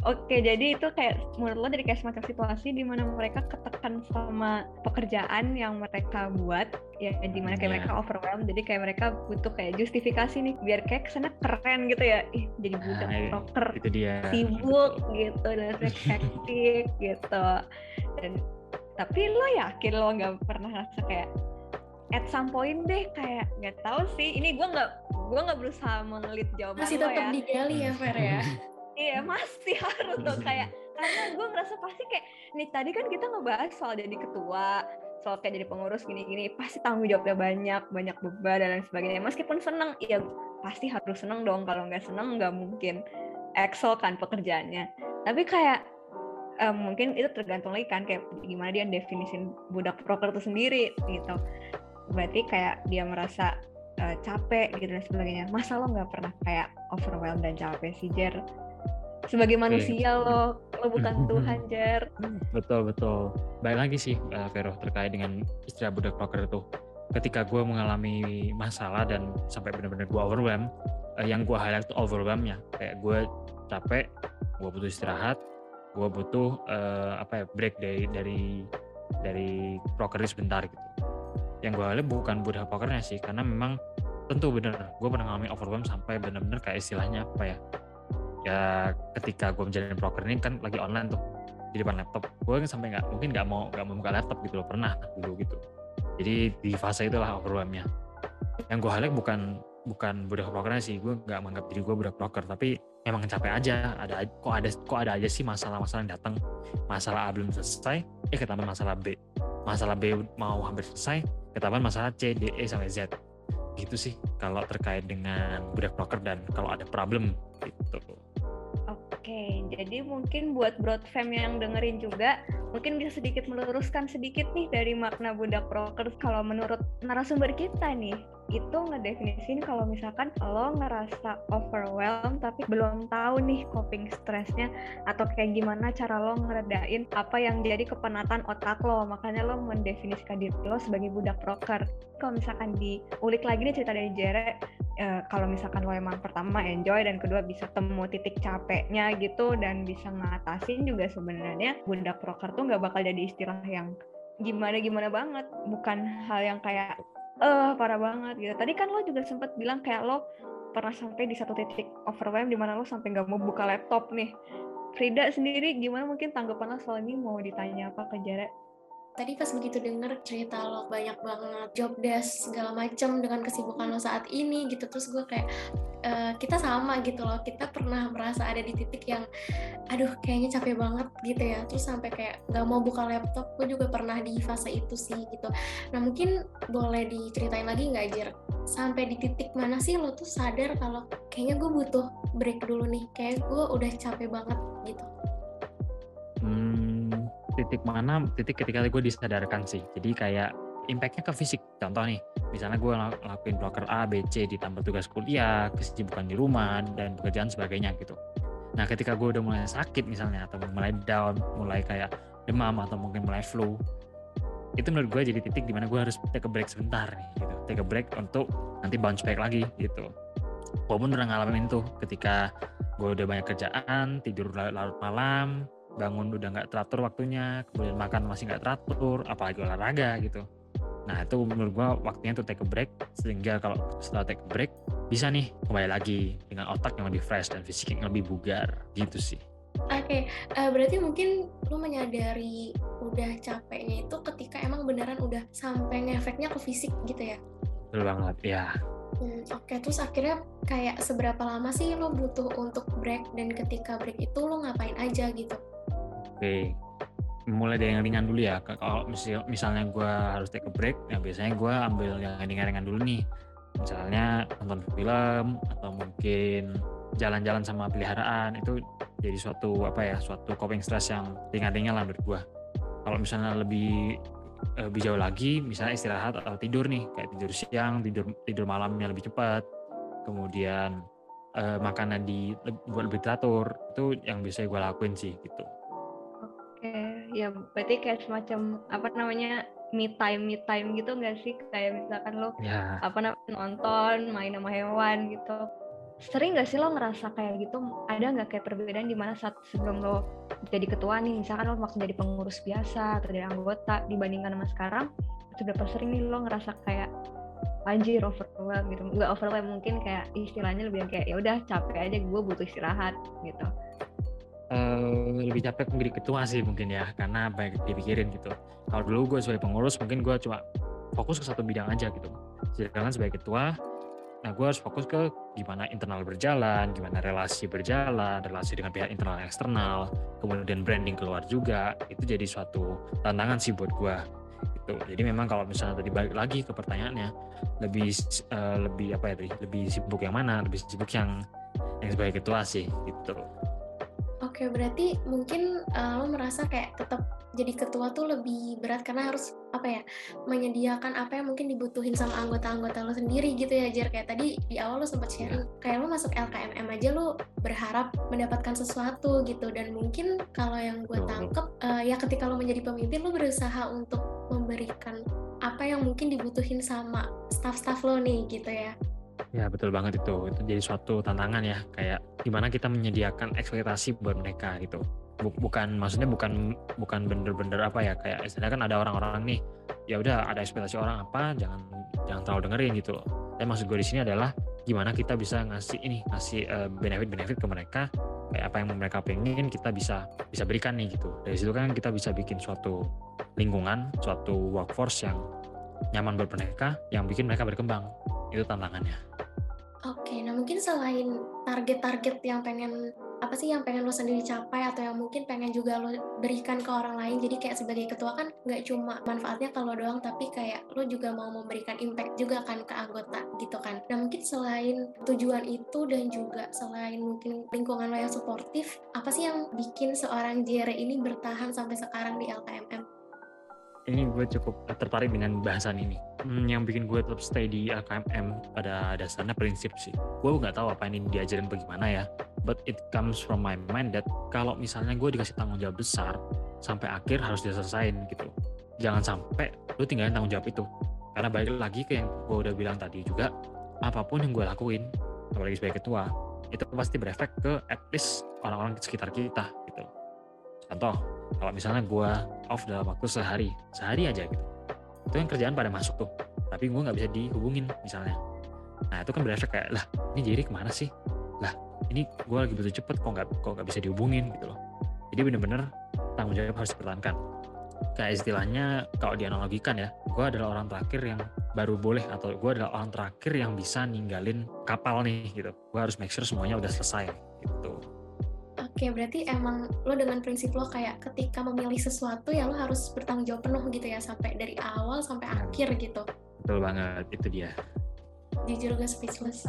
S1: Oke, jadi itu kayak menurut lo dari kayak semacam situasi di mana mereka ketekan sama pekerjaan yang mereka buat, ya di mana kayak yeah. mereka overwhelmed, jadi kayak mereka butuh kayak justifikasi nih, biar kayak ke sana keren gitu ya, ih jadi budak nah, broker,
S4: itu dia.
S1: sibuk gitu dan hektik gitu. dan tapi lo yakin lo nggak pernah ngerasa kayak at some point deh kayak nggak tahu sih ini gue nggak gue nggak berusaha mengelit jawaban
S3: masih tetap
S1: ya
S3: digali ya Fer ya
S1: iya masih harus tuh kayak karena gue ngerasa pasti kayak nih tadi kan kita ngebahas soal jadi ketua soal kayak jadi pengurus gini-gini pasti tanggung jawabnya banyak banyak beban dan lain sebagainya. Meskipun seneng ya pasti harus seneng dong. Kalau nggak seneng nggak mungkin. Excel kan pekerjaannya. Tapi kayak um, mungkin itu tergantung lagi kan kayak gimana dia definisin budak proker itu sendiri gitu. Berarti kayak dia merasa uh, capek gitu dan sebagainya. Masa lo nggak pernah kayak overwhelmed dan capek sih Jer sebagai manusia okay. lo lo bukan Tuhan Jer.
S4: Betul betul. Baik lagi sih uh, Vero terkait dengan istilah budak proker itu. Ketika gue mengalami masalah dan sampai benar-benar gue overwhelmed uh, yang gue highlight itu overwhelmnya. Kayak gue capek gue butuh istirahat gue butuh uh, apa ya break dari dari dari prokernya sebentar gitu. Yang gue lihat bukan budak pokernya sih karena memang tentu bener gue pernah ngalamin overwhelm sampai bener-bener kayak istilahnya apa ya ya ketika gue menjalani broker ini kan lagi online tuh di depan laptop. Gue kan sampai nggak mungkin nggak mau nggak mau buka laptop gitu loh pernah dulu gitu. Jadi di fase itulah overwhelmnya. Yang gue highlight bukan bukan budak brokernya sih gue nggak menganggap diri gue budak broker tapi memang capek aja. Ada kok ada kok ada aja sih masalah-masalah yang datang. Masalah A belum selesai eh ketambah masalah B. Masalah B mau hampir selesai ketambah masalah C D E sampai Z. Gitu sih kalau terkait dengan budak broker dan kalau ada problem gitu
S1: Oke, jadi mungkin buat broad fam yang dengerin juga, mungkin bisa sedikit meluruskan sedikit nih dari makna budak broker kalau menurut narasumber kita nih itu ngedefinisin kalau misalkan lo ngerasa overwhelmed tapi belum tahu nih coping stressnya atau kayak gimana cara lo ngeredain apa yang jadi kepenatan otak lo. Makanya lo mendefinisikan diri lo sebagai budak broker. Kalau misalkan diulik lagi nih cerita dari Jere uh, kalau misalkan lo emang pertama enjoy dan kedua bisa temu titik capeknya gitu dan bisa ngatasin juga sebenarnya budak broker tuh nggak bakal jadi istilah yang gimana gimana banget. Bukan hal yang kayak eh parah banget gitu. Tadi kan lo juga sempat bilang kayak lo pernah sampai di satu titik overwhelm di mana lo sampai nggak mau buka laptop nih. Frida sendiri gimana mungkin tanggapan lo soal ini mau ditanya apa ke Jare?
S3: Tadi pas begitu denger cerita lo banyak banget job desk segala macem dengan kesibukan lo saat ini gitu. Terus gue kayak uh, kita sama gitu loh. Kita pernah merasa ada di titik yang aduh kayaknya capek banget gitu ya. Terus sampai kayak nggak mau buka laptop gue juga pernah di fase itu sih gitu. Nah mungkin boleh diceritain lagi nggak Jir sampai di titik mana sih lo tuh sadar kalau kayaknya gue butuh break dulu nih. Kayak gue udah capek banget gitu?
S4: Hmm titik mana titik ketika gue disadarkan sih. Jadi kayak impactnya ke fisik. Contoh nih misalnya gue ngelakuin broker A B C ditambah tugas kuliah kesibukan di rumah dan pekerjaan sebagainya gitu. Nah ketika gue udah mulai sakit misalnya atau mulai down mulai kayak demam atau mungkin mulai flu itu menurut gue jadi titik di mana gue harus take a break sebentar nih gitu. Take a break untuk nanti bounce back lagi gitu. Gue pun pernah ngalamin itu ketika gue udah banyak kerjaan tidur larut malam bangun udah nggak teratur waktunya, kemudian makan masih nggak teratur, apalagi olahraga gitu. Nah itu menurut gua waktunya tuh take a break, sehingga kalau setelah take a break bisa nih kembali lagi dengan otak yang lebih fresh dan fisik yang lebih bugar gitu sih.
S3: Oke, okay. uh, eh, berarti mungkin lu menyadari udah capeknya itu ketika emang beneran udah sampai ngefeknya ke fisik gitu ya?
S4: Betul banget, ya.
S3: Hmm, Oke, okay. terus akhirnya kayak seberapa lama sih lo butuh untuk break dan ketika break itu lo ngapain aja gitu?
S4: Oke, mulai dari yang ringan dulu ya. Kalau misalnya gue harus take a break, ya biasanya gue ambil yang ringan-ringan dulu nih. Misalnya nonton film atau mungkin jalan-jalan sama peliharaan itu jadi suatu apa ya suatu coping stress yang ringan-ringan lah menurut gue. Kalau misalnya lebih lebih jauh lagi, misalnya istirahat atau tidur nih, kayak tidur siang, tidur tidur malamnya lebih cepat, kemudian eh, makanan di buat lebih teratur, itu yang biasa gue lakuin sih gitu
S1: ya berarti kayak semacam apa namanya me time me time gitu nggak sih? Kayak misalkan lo ya. apa namanya nonton main sama hewan gitu. Sering nggak sih lo ngerasa kayak gitu? Ada nggak kayak perbedaan di mana saat sebelum lo jadi ketua nih misalkan lo waktu jadi pengurus biasa atau jadi anggota dibandingkan sama sekarang sudah sering nih lo ngerasa kayak anjir overwhelmed gitu? Nggak overwhelmed mungkin kayak istilahnya lebih kayak ya udah capek aja gue butuh istirahat gitu
S4: uh, lebih capek menjadi ketua sih mungkin ya karena banyak dipikirin gitu. Kalau dulu gue sebagai pengurus mungkin gue cuma fokus ke satu bidang aja gitu. Sedangkan sebagai ketua nah gue harus fokus ke gimana internal berjalan gimana relasi berjalan relasi dengan pihak internal dan eksternal kemudian branding keluar juga. Itu jadi suatu tantangan sih buat gue gitu. Jadi memang kalau misalnya tadi balik lagi ke pertanyaannya lebih uh, lebih apa ya lebih sibuk yang mana lebih sibuk yang yang sebagai ketua sih gitu
S3: Oke, berarti mungkin uh, lo merasa kayak tetap jadi ketua tuh lebih berat karena harus apa ya menyediakan apa yang mungkin dibutuhin sama anggota-anggota lo sendiri gitu ya Jer. Kayak tadi di awal lo sempat iya. sharing kayak lo masuk LKMM aja lo berharap mendapatkan sesuatu gitu. Dan mungkin kalau yang gue tangkep uh, ya ketika lo menjadi pemimpin lo berusaha untuk memberikan apa yang mungkin dibutuhin sama staff-staff lo nih gitu ya
S4: Ya betul banget itu. Itu jadi suatu tantangan ya. Kayak gimana kita menyediakan ekspektasi buat mereka gitu. Bukan maksudnya bukan bukan bener-bener apa ya kayak istilahnya kan ada orang-orang nih ya udah ada ekspektasi orang apa jangan jangan terlalu dengerin gitu loh. Tapi maksud gue di sini adalah gimana kita bisa ngasih ini ngasih uh, benefit-benefit ke mereka kayak apa yang mereka pengen kita bisa bisa berikan nih gitu. Dari situ kan kita bisa bikin suatu lingkungan, suatu workforce yang nyaman buat mereka, yang bikin mereka berkembang. Itu tantangannya.
S3: Oke, nah mungkin selain target-target yang pengen apa sih yang pengen lo sendiri capai atau yang mungkin pengen juga lo berikan ke orang lain jadi kayak sebagai ketua kan nggak cuma manfaatnya kalau doang tapi kayak lo juga mau memberikan impact juga kan ke anggota gitu kan nah mungkin selain tujuan itu dan juga selain mungkin lingkungan lo yang suportif apa sih yang bikin seorang Jere ini bertahan sampai sekarang di LKMM
S4: ini gue cukup tertarik dengan bahasan ini. Hmm, yang bikin gue tetap stay di AKMM pada dasarnya prinsip sih. Gue nggak tahu apa ini diajarin bagaimana ya. But it comes from my mind that kalau misalnya gue dikasih tanggung jawab besar, sampai akhir harus diselesain gitu. Jangan sampai lu tinggalin tanggung jawab itu. Karena balik lagi ke yang gue udah bilang tadi juga, apa pun yang gue lakuin, apalagi sebagai ketua, itu pasti berefek ke at least orang-orang sekitar kita gitu. Contoh, kalau misalnya gue off dalam waktu sehari sehari aja gitu. Itu yang kerjaan pada masuk tuh tapi gue nggak bisa dihubungin misalnya. Nah itu kan berefek kayak lah ini jadi ke mana sih? Lah ini gue lagi butuh cepet kok nggak kok nggak bisa dihubungin? Gitu loh. Jadi bener-bener tanggung jawab harus dipertahankan. Kayak istilahnya kalau dianalogikan ya gue adalah orang terakhir yang baru boleh atau gue adalah orang terakhir yang bisa ninggalin kapal nih gitu. Gue harus make sure semuanya udah selesai gitu
S3: Oke, berarti emang lo dengan prinsip lo kayak ketika memilih sesuatu ya lo harus bertanggung jawab penuh gitu ya sampai dari awal sampai akhir gitu.
S4: Betul banget, itu dia.
S3: Jujur gue speechless.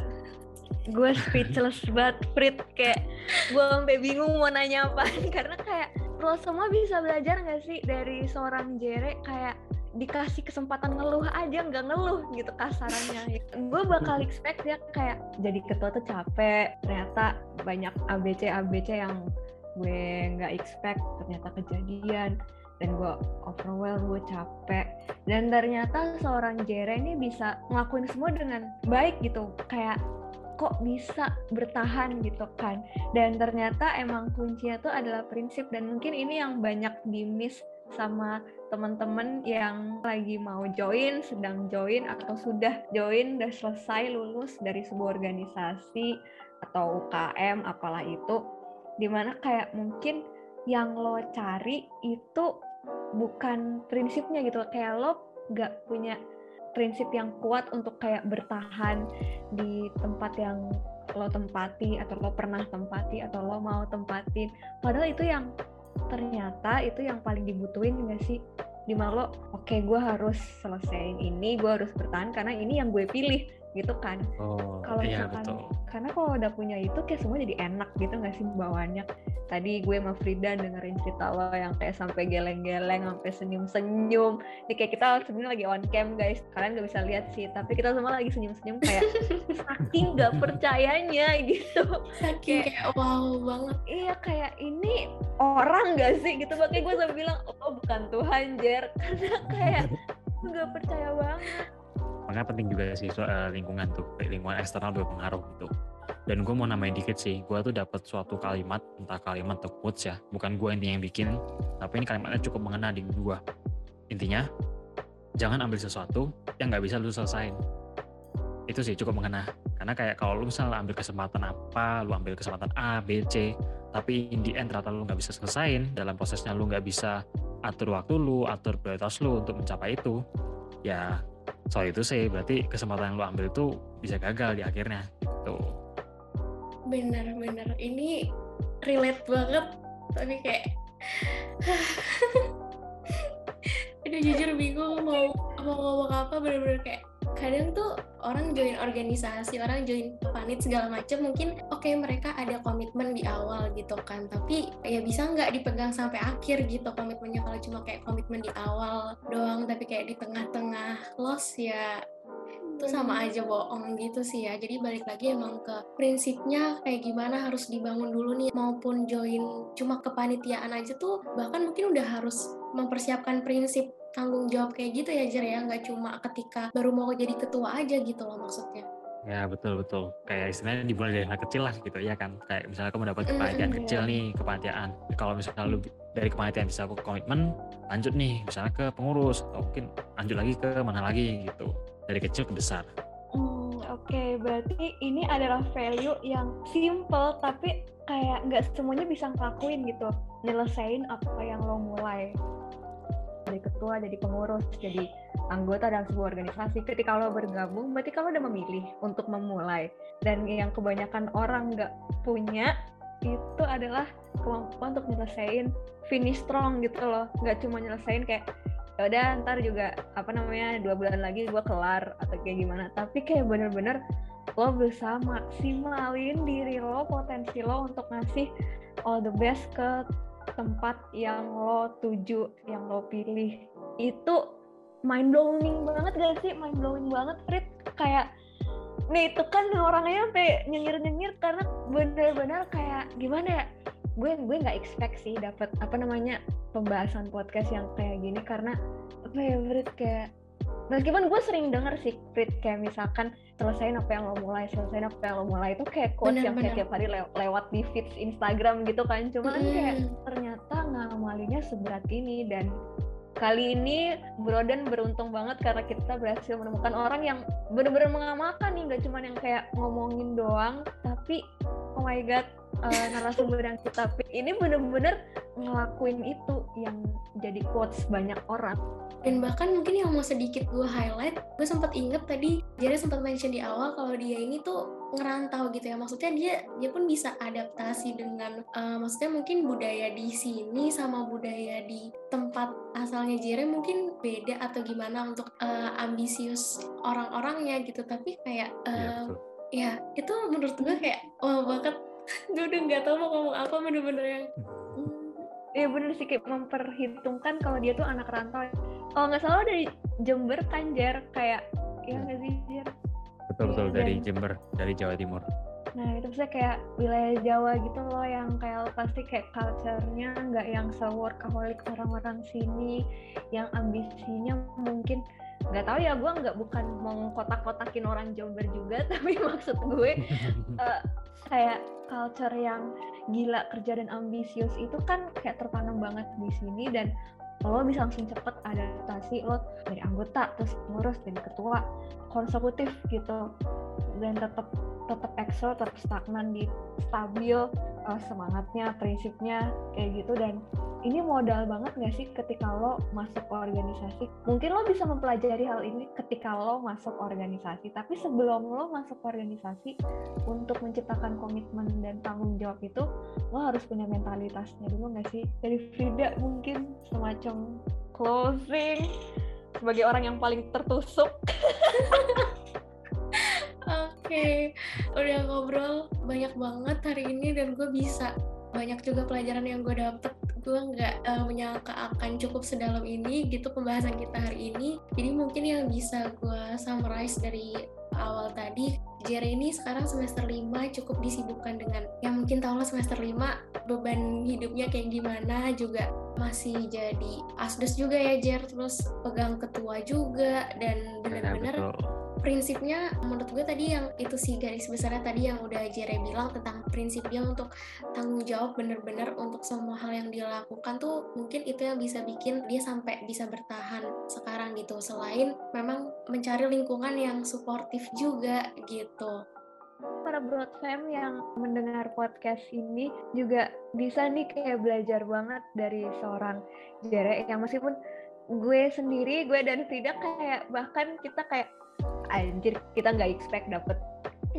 S1: Gue speechless banget, Prit. Kayak gue sampai bingung mau nanya apa. Karena kayak lo semua bisa belajar gak sih dari seorang Jere kayak dikasih kesempatan ngeluh aja nggak ngeluh gitu kasarannya. Gue bakal expect ya kayak jadi ketua tuh capek ternyata banyak ABC ABC yang gue nggak expect ternyata kejadian. Dan gue overwhelmed gue capek. Dan ternyata seorang Jere ini bisa ngelakuin semua dengan baik gitu. Kayak kok bisa bertahan? gitu kan. Dan ternyata emang kuncinya tuh adalah prinsip. Dan mungkin ini yang banyak di miss sama teman-teman yang lagi mau join, sedang join atau sudah join, sudah selesai lulus dari sebuah organisasi atau UKM apalah itu, di mana kayak mungkin yang lo cari itu bukan prinsipnya gitu, kayak lo gak punya prinsip yang kuat untuk kayak bertahan di tempat yang lo tempati atau lo pernah tempati atau lo mau tempatin. Padahal itu yang ternyata itu yang paling dibutuhin gak sih? Di mana lo oke okay, gue harus selesaiin ini gue harus bertahan karena ini yang gue pilih gitu kan.
S4: Oh, kalau iya, betul.
S1: karena kalau udah punya itu kayak semua jadi enak gitu nggak sih bawaannya? Tadi gue sama Frida dengerin cerita lo yang kayak sampai geleng-geleng sampai senyum-senyum. Ini kayak kita sebenarnya lagi on cam guys. Kalian nggak bisa lihat sih tapi kita semua lagi senyum-senyum kayak saking nggak percayanya gitu.
S3: Saking kayak, kayak wow banget.
S1: iya kayak ini orang gak sih gitu. Makanya gue sampai bilang oh bukan Tuhan Jer. Karena kayak nggak percaya banget
S4: makanya penting juga sih uh, lingkungan tuh lingkungan eksternal berpengaruh gitu. Dan gue mau namain dikit sih gue tuh dapat suatu kalimat entah kalimat atau quotes ya bukan gue intinya yang bikin tapi ini kalimatnya cukup mengena di gue intinya jangan ambil sesuatu yang nggak bisa lu selesain itu sih cukup mengena. Karena kayak kalau lu misalnya ambil kesempatan apa lu ambil kesempatan A B C tapi in the end ternyata lu nggak bisa selesain dalam prosesnya lu nggak bisa atur waktu lu atur prioritas lu untuk mencapai itu ya soal itu sih berarti kesempatan yang lu ambil itu bisa gagal di akhirnya gitu.
S3: Bener-bener ini relate banget tapi kayak aduh jujur bingung mau mau ngomong apa bener-bener kayak kadang tuh orang join organisasi, orang join panit segala macam mungkin oke okay, mereka ada komitmen di awal gitu kan, tapi ya bisa nggak dipegang sampai akhir gitu komitmennya. Kalau cuma kayak komitmen di awal doang, tapi kayak di tengah-tengah loss ya itu sama aja bohong gitu sih ya. Jadi balik lagi emang ke prinsipnya kayak gimana harus dibangun dulu nih maupun join cuma kepanitiaan aja tuh bahkan mungkin udah harus mempersiapkan prinsip tanggung jawab kayak gitu ya Jer ya nggak cuma ketika baru mau jadi ketua aja gitu loh maksudnya
S4: Ya betul betul. Kayak istilahnya dimulai dari hal kecil lah gitu ya kan. Kayak misalnya kamu dapat kepanitiaan mm, kecil nih kepanitiaan. Kalau misalnya lu dari kepanitiaan bisa aku komitmen, lanjut nih misalnya ke pengurus atau mungkin lanjut lagi ke mana lagi gitu dari kecil ke besar.
S1: Hmm, Oke, okay. berarti ini adalah value yang simple tapi kayak nggak semuanya bisa ngelakuin gitu, nyelesain apa yang lo mulai dari ketua, jadi pengurus, jadi anggota dalam sebuah organisasi. Ketika lo bergabung, berarti kalau udah memilih untuk memulai. Dan yang kebanyakan orang nggak punya itu adalah kemampuan untuk nyelesain finish strong gitu loh. Nggak cuma nyelesain kayak ya udah ntar juga apa namanya dua bulan lagi gue kelar atau kayak gimana tapi kayak bener-bener lo bisa maksimalin diri lo potensi lo untuk ngasih all the best ke tempat yang lo tuju yang lo pilih. Itu mind blowing banget gak sih? Mind blowing banget Rit kayak nih itu kan orangnya sampai nyengir nyengir karena bener-bener kayak gimana ya? Gue gue nggak expect sih dapat apa namanya pembahasan podcast yang kayak gini karena favorite kayak meskipun gue sering denger sih Frit kayak misalkan selesaiin apa yang lo mulai selesaiin apa yang lo mulai itu kayak quotes bener, yang kayak tiap hari lew lewat di feeds Instagram gitu kan. Cuman mm. kayak ternyata ngamalinya seberat ini. Dan kali ini Broden beruntung banget karena kita berhasil menemukan orang yang benar-benar mengamalkan nih. Nggak cuma yang kayak ngomongin doang tapi oh my god uh, narasumber yang kita pick ini bener-bener ngelakuin itu yang jadi quotes banyak orang.
S3: Dan bahkan mungkin yang mau sedikit gue highlight gue sempat inget tadi jadi sempat mention di awal kalau dia ini tuh ngerantau gitu ya. Maksudnya dia dia pun bisa adaptasi dengan uh, maksudnya mungkin budaya di sini sama budaya di tempat asalnya Jere mungkin beda atau gimana untuk uh, ambisius orang-orangnya gitu. Tapi kayak uh, ya, ya itu menurut gue kayak wah banget gue udah nggak tahu mau ngomong apa bener-bener yang
S1: Iya bener sih kayak memperhitungkan kalau dia tuh anak rantau. Kalau nggak salah dari Jember kan Jer kayak ya nggak sih Jer?
S4: Betul betul ya, dari dan, Jember dari Jawa Timur.
S1: Nah itu bisa kayak wilayah Jawa gitu loh yang kayak pasti kayak culture-nya nggak yang se-workaholic orang-orang sini yang ambisinya mungkin nggak tahu ya gue nggak bukan mau kotak-kotakin orang Jember juga tapi maksud gue uh, kayak culture yang gila kerja dan ambisius itu kan kayak tertanam banget di sini dan lo bisa langsung cepet adaptasi lo dari anggota terus ngurus jadi ketua konsekutif gitu dan tetap tetap excel tetap stagnan di stabil uh, semangatnya prinsipnya kayak gitu dan ini modal banget gak sih ketika lo masuk organisasi? Mungkin lo bisa mempelajari hal ini ketika lo masuk organisasi, tapi sebelum lo masuk organisasi, untuk menciptakan komitmen dan tanggung jawab itu, lo harus punya mentalitasnya dulu gak sih? Dari Frida mungkin semacam closing sebagai orang yang paling tertusuk.
S3: Oke, okay. udah ngobrol banyak banget hari ini dan gue bisa banyak juga pelajaran yang gue dapet gue nggak uh, menyangka akan cukup sedalam ini gitu pembahasan kita hari ini jadi mungkin yang bisa gue summarize dari awal tadi Jerry ini sekarang semester 5 cukup disibukkan dengan yang mungkin tau lah semester 5 beban hidupnya kayak gimana juga masih jadi asdos juga ya Jer. Terus pegang ketua juga dan benar-benar ya, prinsipnya menurut gue tadi yang itu sih garis besarnya tadi yang udah Jere bilang tentang prinsip dia untuk tanggung jawab bener-bener untuk semua hal yang dia lakukan tuh mungkin itu yang bisa bikin dia sampai bisa bertahan sekarang gitu selain memang mencari lingkungan yang suportif juga gitu.
S1: Para broad fam yang mendengar podcast ini juga bisa nih kayak belajar banget dari seorang Jere yang meskipun gue sendiri gue dan Frida kayak bahkan kita kayak anjir kita nggak expect dapet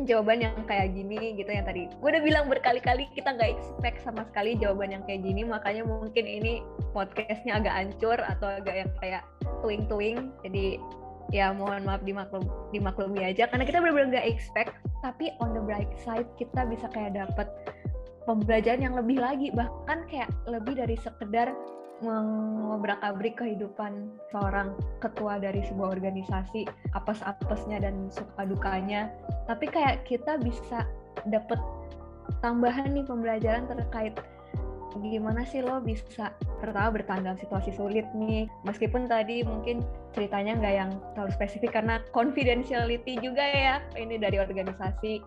S1: jawaban yang kayak gini gitu yang tadi. Gue udah bilang berkali-kali kita nggak expect sama sekali jawaban yang kayak gini makanya mungkin ini podcastnya agak ancur atau agak yang kayak tuing-tuing jadi ya mohon maaf dimaklum dimaklumi aja karena kita benar-benar nggak expect. Tapi on the bright side kita bisa kayak dapet pembelajaran yang lebih lagi bahkan kayak lebih dari sekedar mengobrak-abrik kehidupan seorang ketua dari sebuah organisasi apes-apesnya dan suka dukanya. Tapi kayak kita bisa dapet tambahan nih pembelajaran terkait gimana sih lo bisa pertama bertahan situasi sulit nih. Meskipun tadi mungkin ceritanya nggak yang terlalu spesifik karena confidentiality juga ya ini dari organisasi.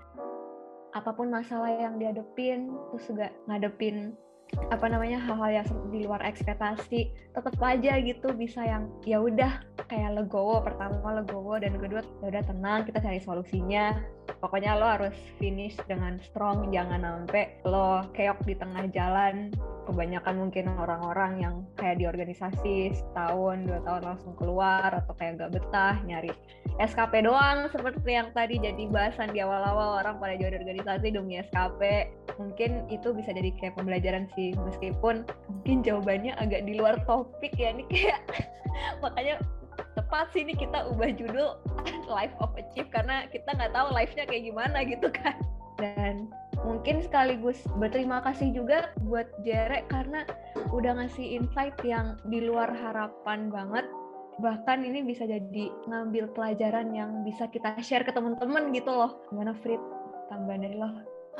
S1: Apa pun masalah yang dihadepin terus juga ngadepin apa namanya hal-hal yang di luar ekspektasi tetap aja gitu bisa yang ya udah kayak legowo pertama legowo dan kedua ya udah tenang kita cari solusinya. Pokoknya lo harus finish dengan strong jangan sampai lo keok di tengah jalan kebanyakan mungkin orang-orang yang kayak di organisasi setahun dua tahun langsung keluar atau kayak gak betah nyari SKP doang seperti yang tadi jadi bahasan di awal-awal. Orang pada jadi organisasi demi SKP mungkin itu bisa jadi kayak pembelajaran sih. Meskipun mungkin jawabannya agak di luar topik ya ini kayak makanya tepat sih ini kita ubah judul life of achieve karena kita nggak tahu life-nya kayak gimana gitu kan. Dan mungkin sekaligus berterima kasih juga buat Jere karena udah ngasih insight yang di luar harapan banget bahkan ini bisa jadi ngambil pelajaran yang bisa kita share ke teman-teman gitu loh gimana Frit tambahan dari lo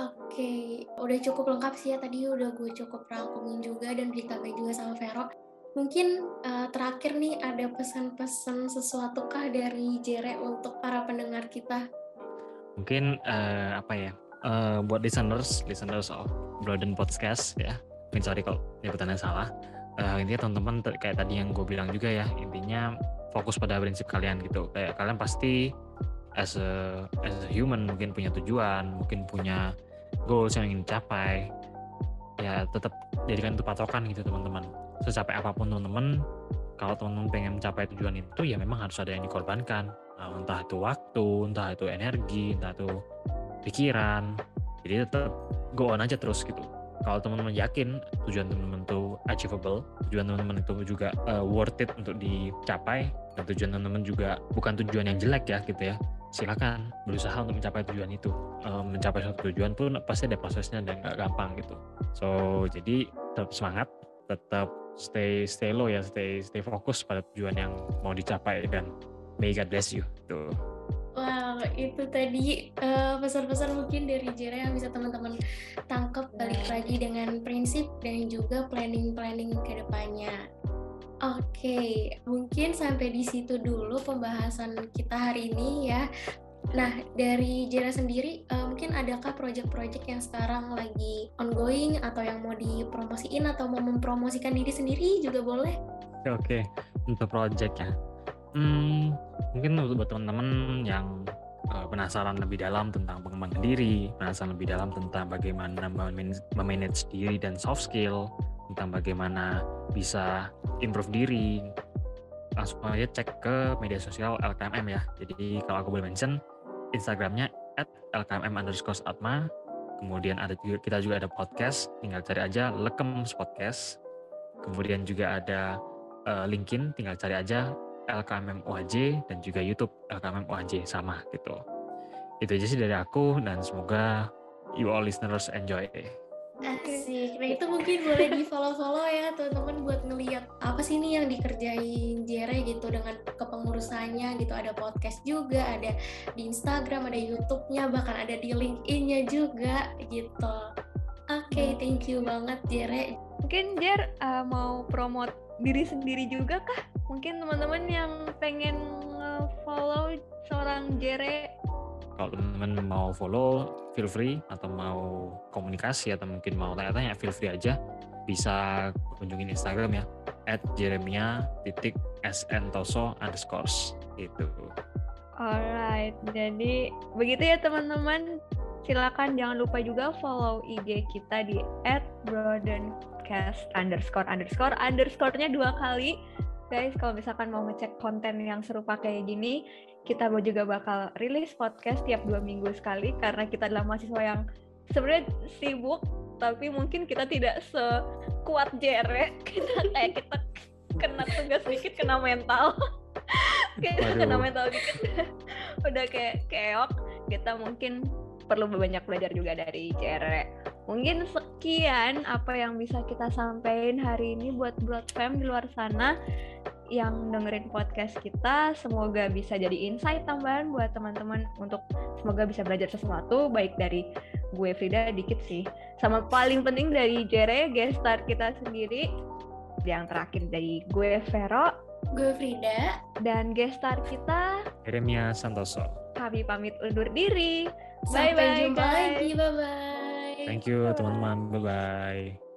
S3: Oke, udah cukup lengkap sih ya tadi udah gue cukup rangkumin juga dan ditambahin juga sama Vero. Mungkin uh, terakhir nih ada pesan-pesan sesuatu kah dari Jere untuk para pendengar kita?
S4: Mungkin uh, apa ya? Uh, buat listeners, listeners of Broaden Podcast ya. Mungkin sorry kalau nyebutannya salah. Uh, intinya teman-teman kayak tadi yang gue bilang juga ya, intinya fokus pada prinsip kalian gitu. Kayak kalian pasti as a as a human mungkin punya tujuan, mungkin punya goals yang ingin dicapai. Ya tetap jadikan itu patokan gitu teman-teman. Secapek apa pun teman-teman, kalau teman-teman pengen mencapai tujuan itu ya memang harus ada yang dikorbankan. Nah, entah itu waktu, entah itu energi, entah itu pikiran. Jadi tetap go on aja terus gitu. Kalau teman-teman yakin tujuan teman-teman itu achievable tujuan teman-teman itu juga uh, worth it untuk dicapai dan tujuan teman-teman juga bukan tujuan yang jelek ya gitu ya silakan berusaha untuk mencapai tujuan itu. Uh, mencapai suatu tujuan pun pasti ada prosesnya dan nggak gampang gitu. So jadi tetap semangat tetap stay stay low ya stay stay fokus pada tujuan yang mau dicapai dan may God bless you. Tuh
S3: itu tadi uh, pesan-pesan mungkin dari Jera yang bisa teman-teman tangkap balik lagi dengan prinsip dan juga planning-planning ke depannya. Oke, okay, mungkin sampai di situ dulu pembahasan kita hari ini ya. Nah, dari Jera sendiri, uh, mungkin adakah proyek-proyek yang sekarang lagi ongoing atau yang mau dipromosiin atau mau mempromosikan diri sendiri juga boleh?
S4: Oke, okay. untuk proyek ya Hmm, mungkin buat teman-teman yang uh, penasaran lebih dalam tentang pengembangan diri, penasaran lebih dalam tentang bagaimana memanage diri dan soft skill, tentang bagaimana bisa improve diri, langsung aja cek ke media sosial LKMM ya. Jadi kalau aku boleh mention, Instagramnya at LKMM underscore Atma. Kemudian ada juga, kita juga ada podcast, tinggal cari aja Lekem Podcast. Kemudian juga ada uh, LinkedIn, tinggal cari aja LKMM UAJ dan juga YouTube LKMM UAJ sama gitu. Itu aja sih dari aku dan semoga you all listeners enjoy.
S3: Asik. Nah itu mungkin boleh di follow-follow ya teman-teman buat ngeliat apa sih ini yang dikerjain Jere gitu dengan kepengurusannya gitu. Ada podcast juga, ada di Instagram, ada YouTube-nya, bahkan ada di LinkedIn-nya juga gitu. Oke, okay, thank you banget Jere.
S1: Mungkin Jer uh, mau promote diri sendiri juga kah? Mungkin teman-teman yang pengen follow seorang Jere
S4: kalau teman-teman mau follow feel free atau mau komunikasi atau mungkin mau tanya-tanya feel free aja bisa kunjungin Instagram ya at jeremia titik @santoso underscores itu.
S1: Alright, jadi begitu ya teman-teman. Silakan jangan lupa juga follow IG kita di @broadencast underscore underscore underscore-nya dua kali. Guys, kalau misalkan mau ngecek konten yang serupa kayak gini, kita juga bakal rilis podcast tiap dua minggu sekali karena kita adalah mahasiswa yang sebenarnya sibuk tapi mungkin kita tidak sekuat Jere kita kayak kita kena tugas dikit kena mental. Kayak kena mental dikit. Udah kayak keok. Kita mungkin perlu banyak belajar juga dari Jere mungkin sekian apa yang bisa kita sampaikan hari ini buat Broad Fam di luar sana yang dengerin podcast kita. Semoga bisa jadi insight tambahan buat teman-teman untuk semoga bisa belajar sesuatu baik dari gue Frida dikit sih. Sama paling penting dari Jere guest star kita sendiri yang terakhir dari gue Vero.
S3: Gue Frida.
S1: Dan guest star kita
S4: Jeremia Santoso.
S1: Kami pamit undur diri.
S3: Sampai
S1: bye -bye,
S3: jumpa
S1: guys.
S3: lagi bye bye
S4: thank you teman-teman. Bye bye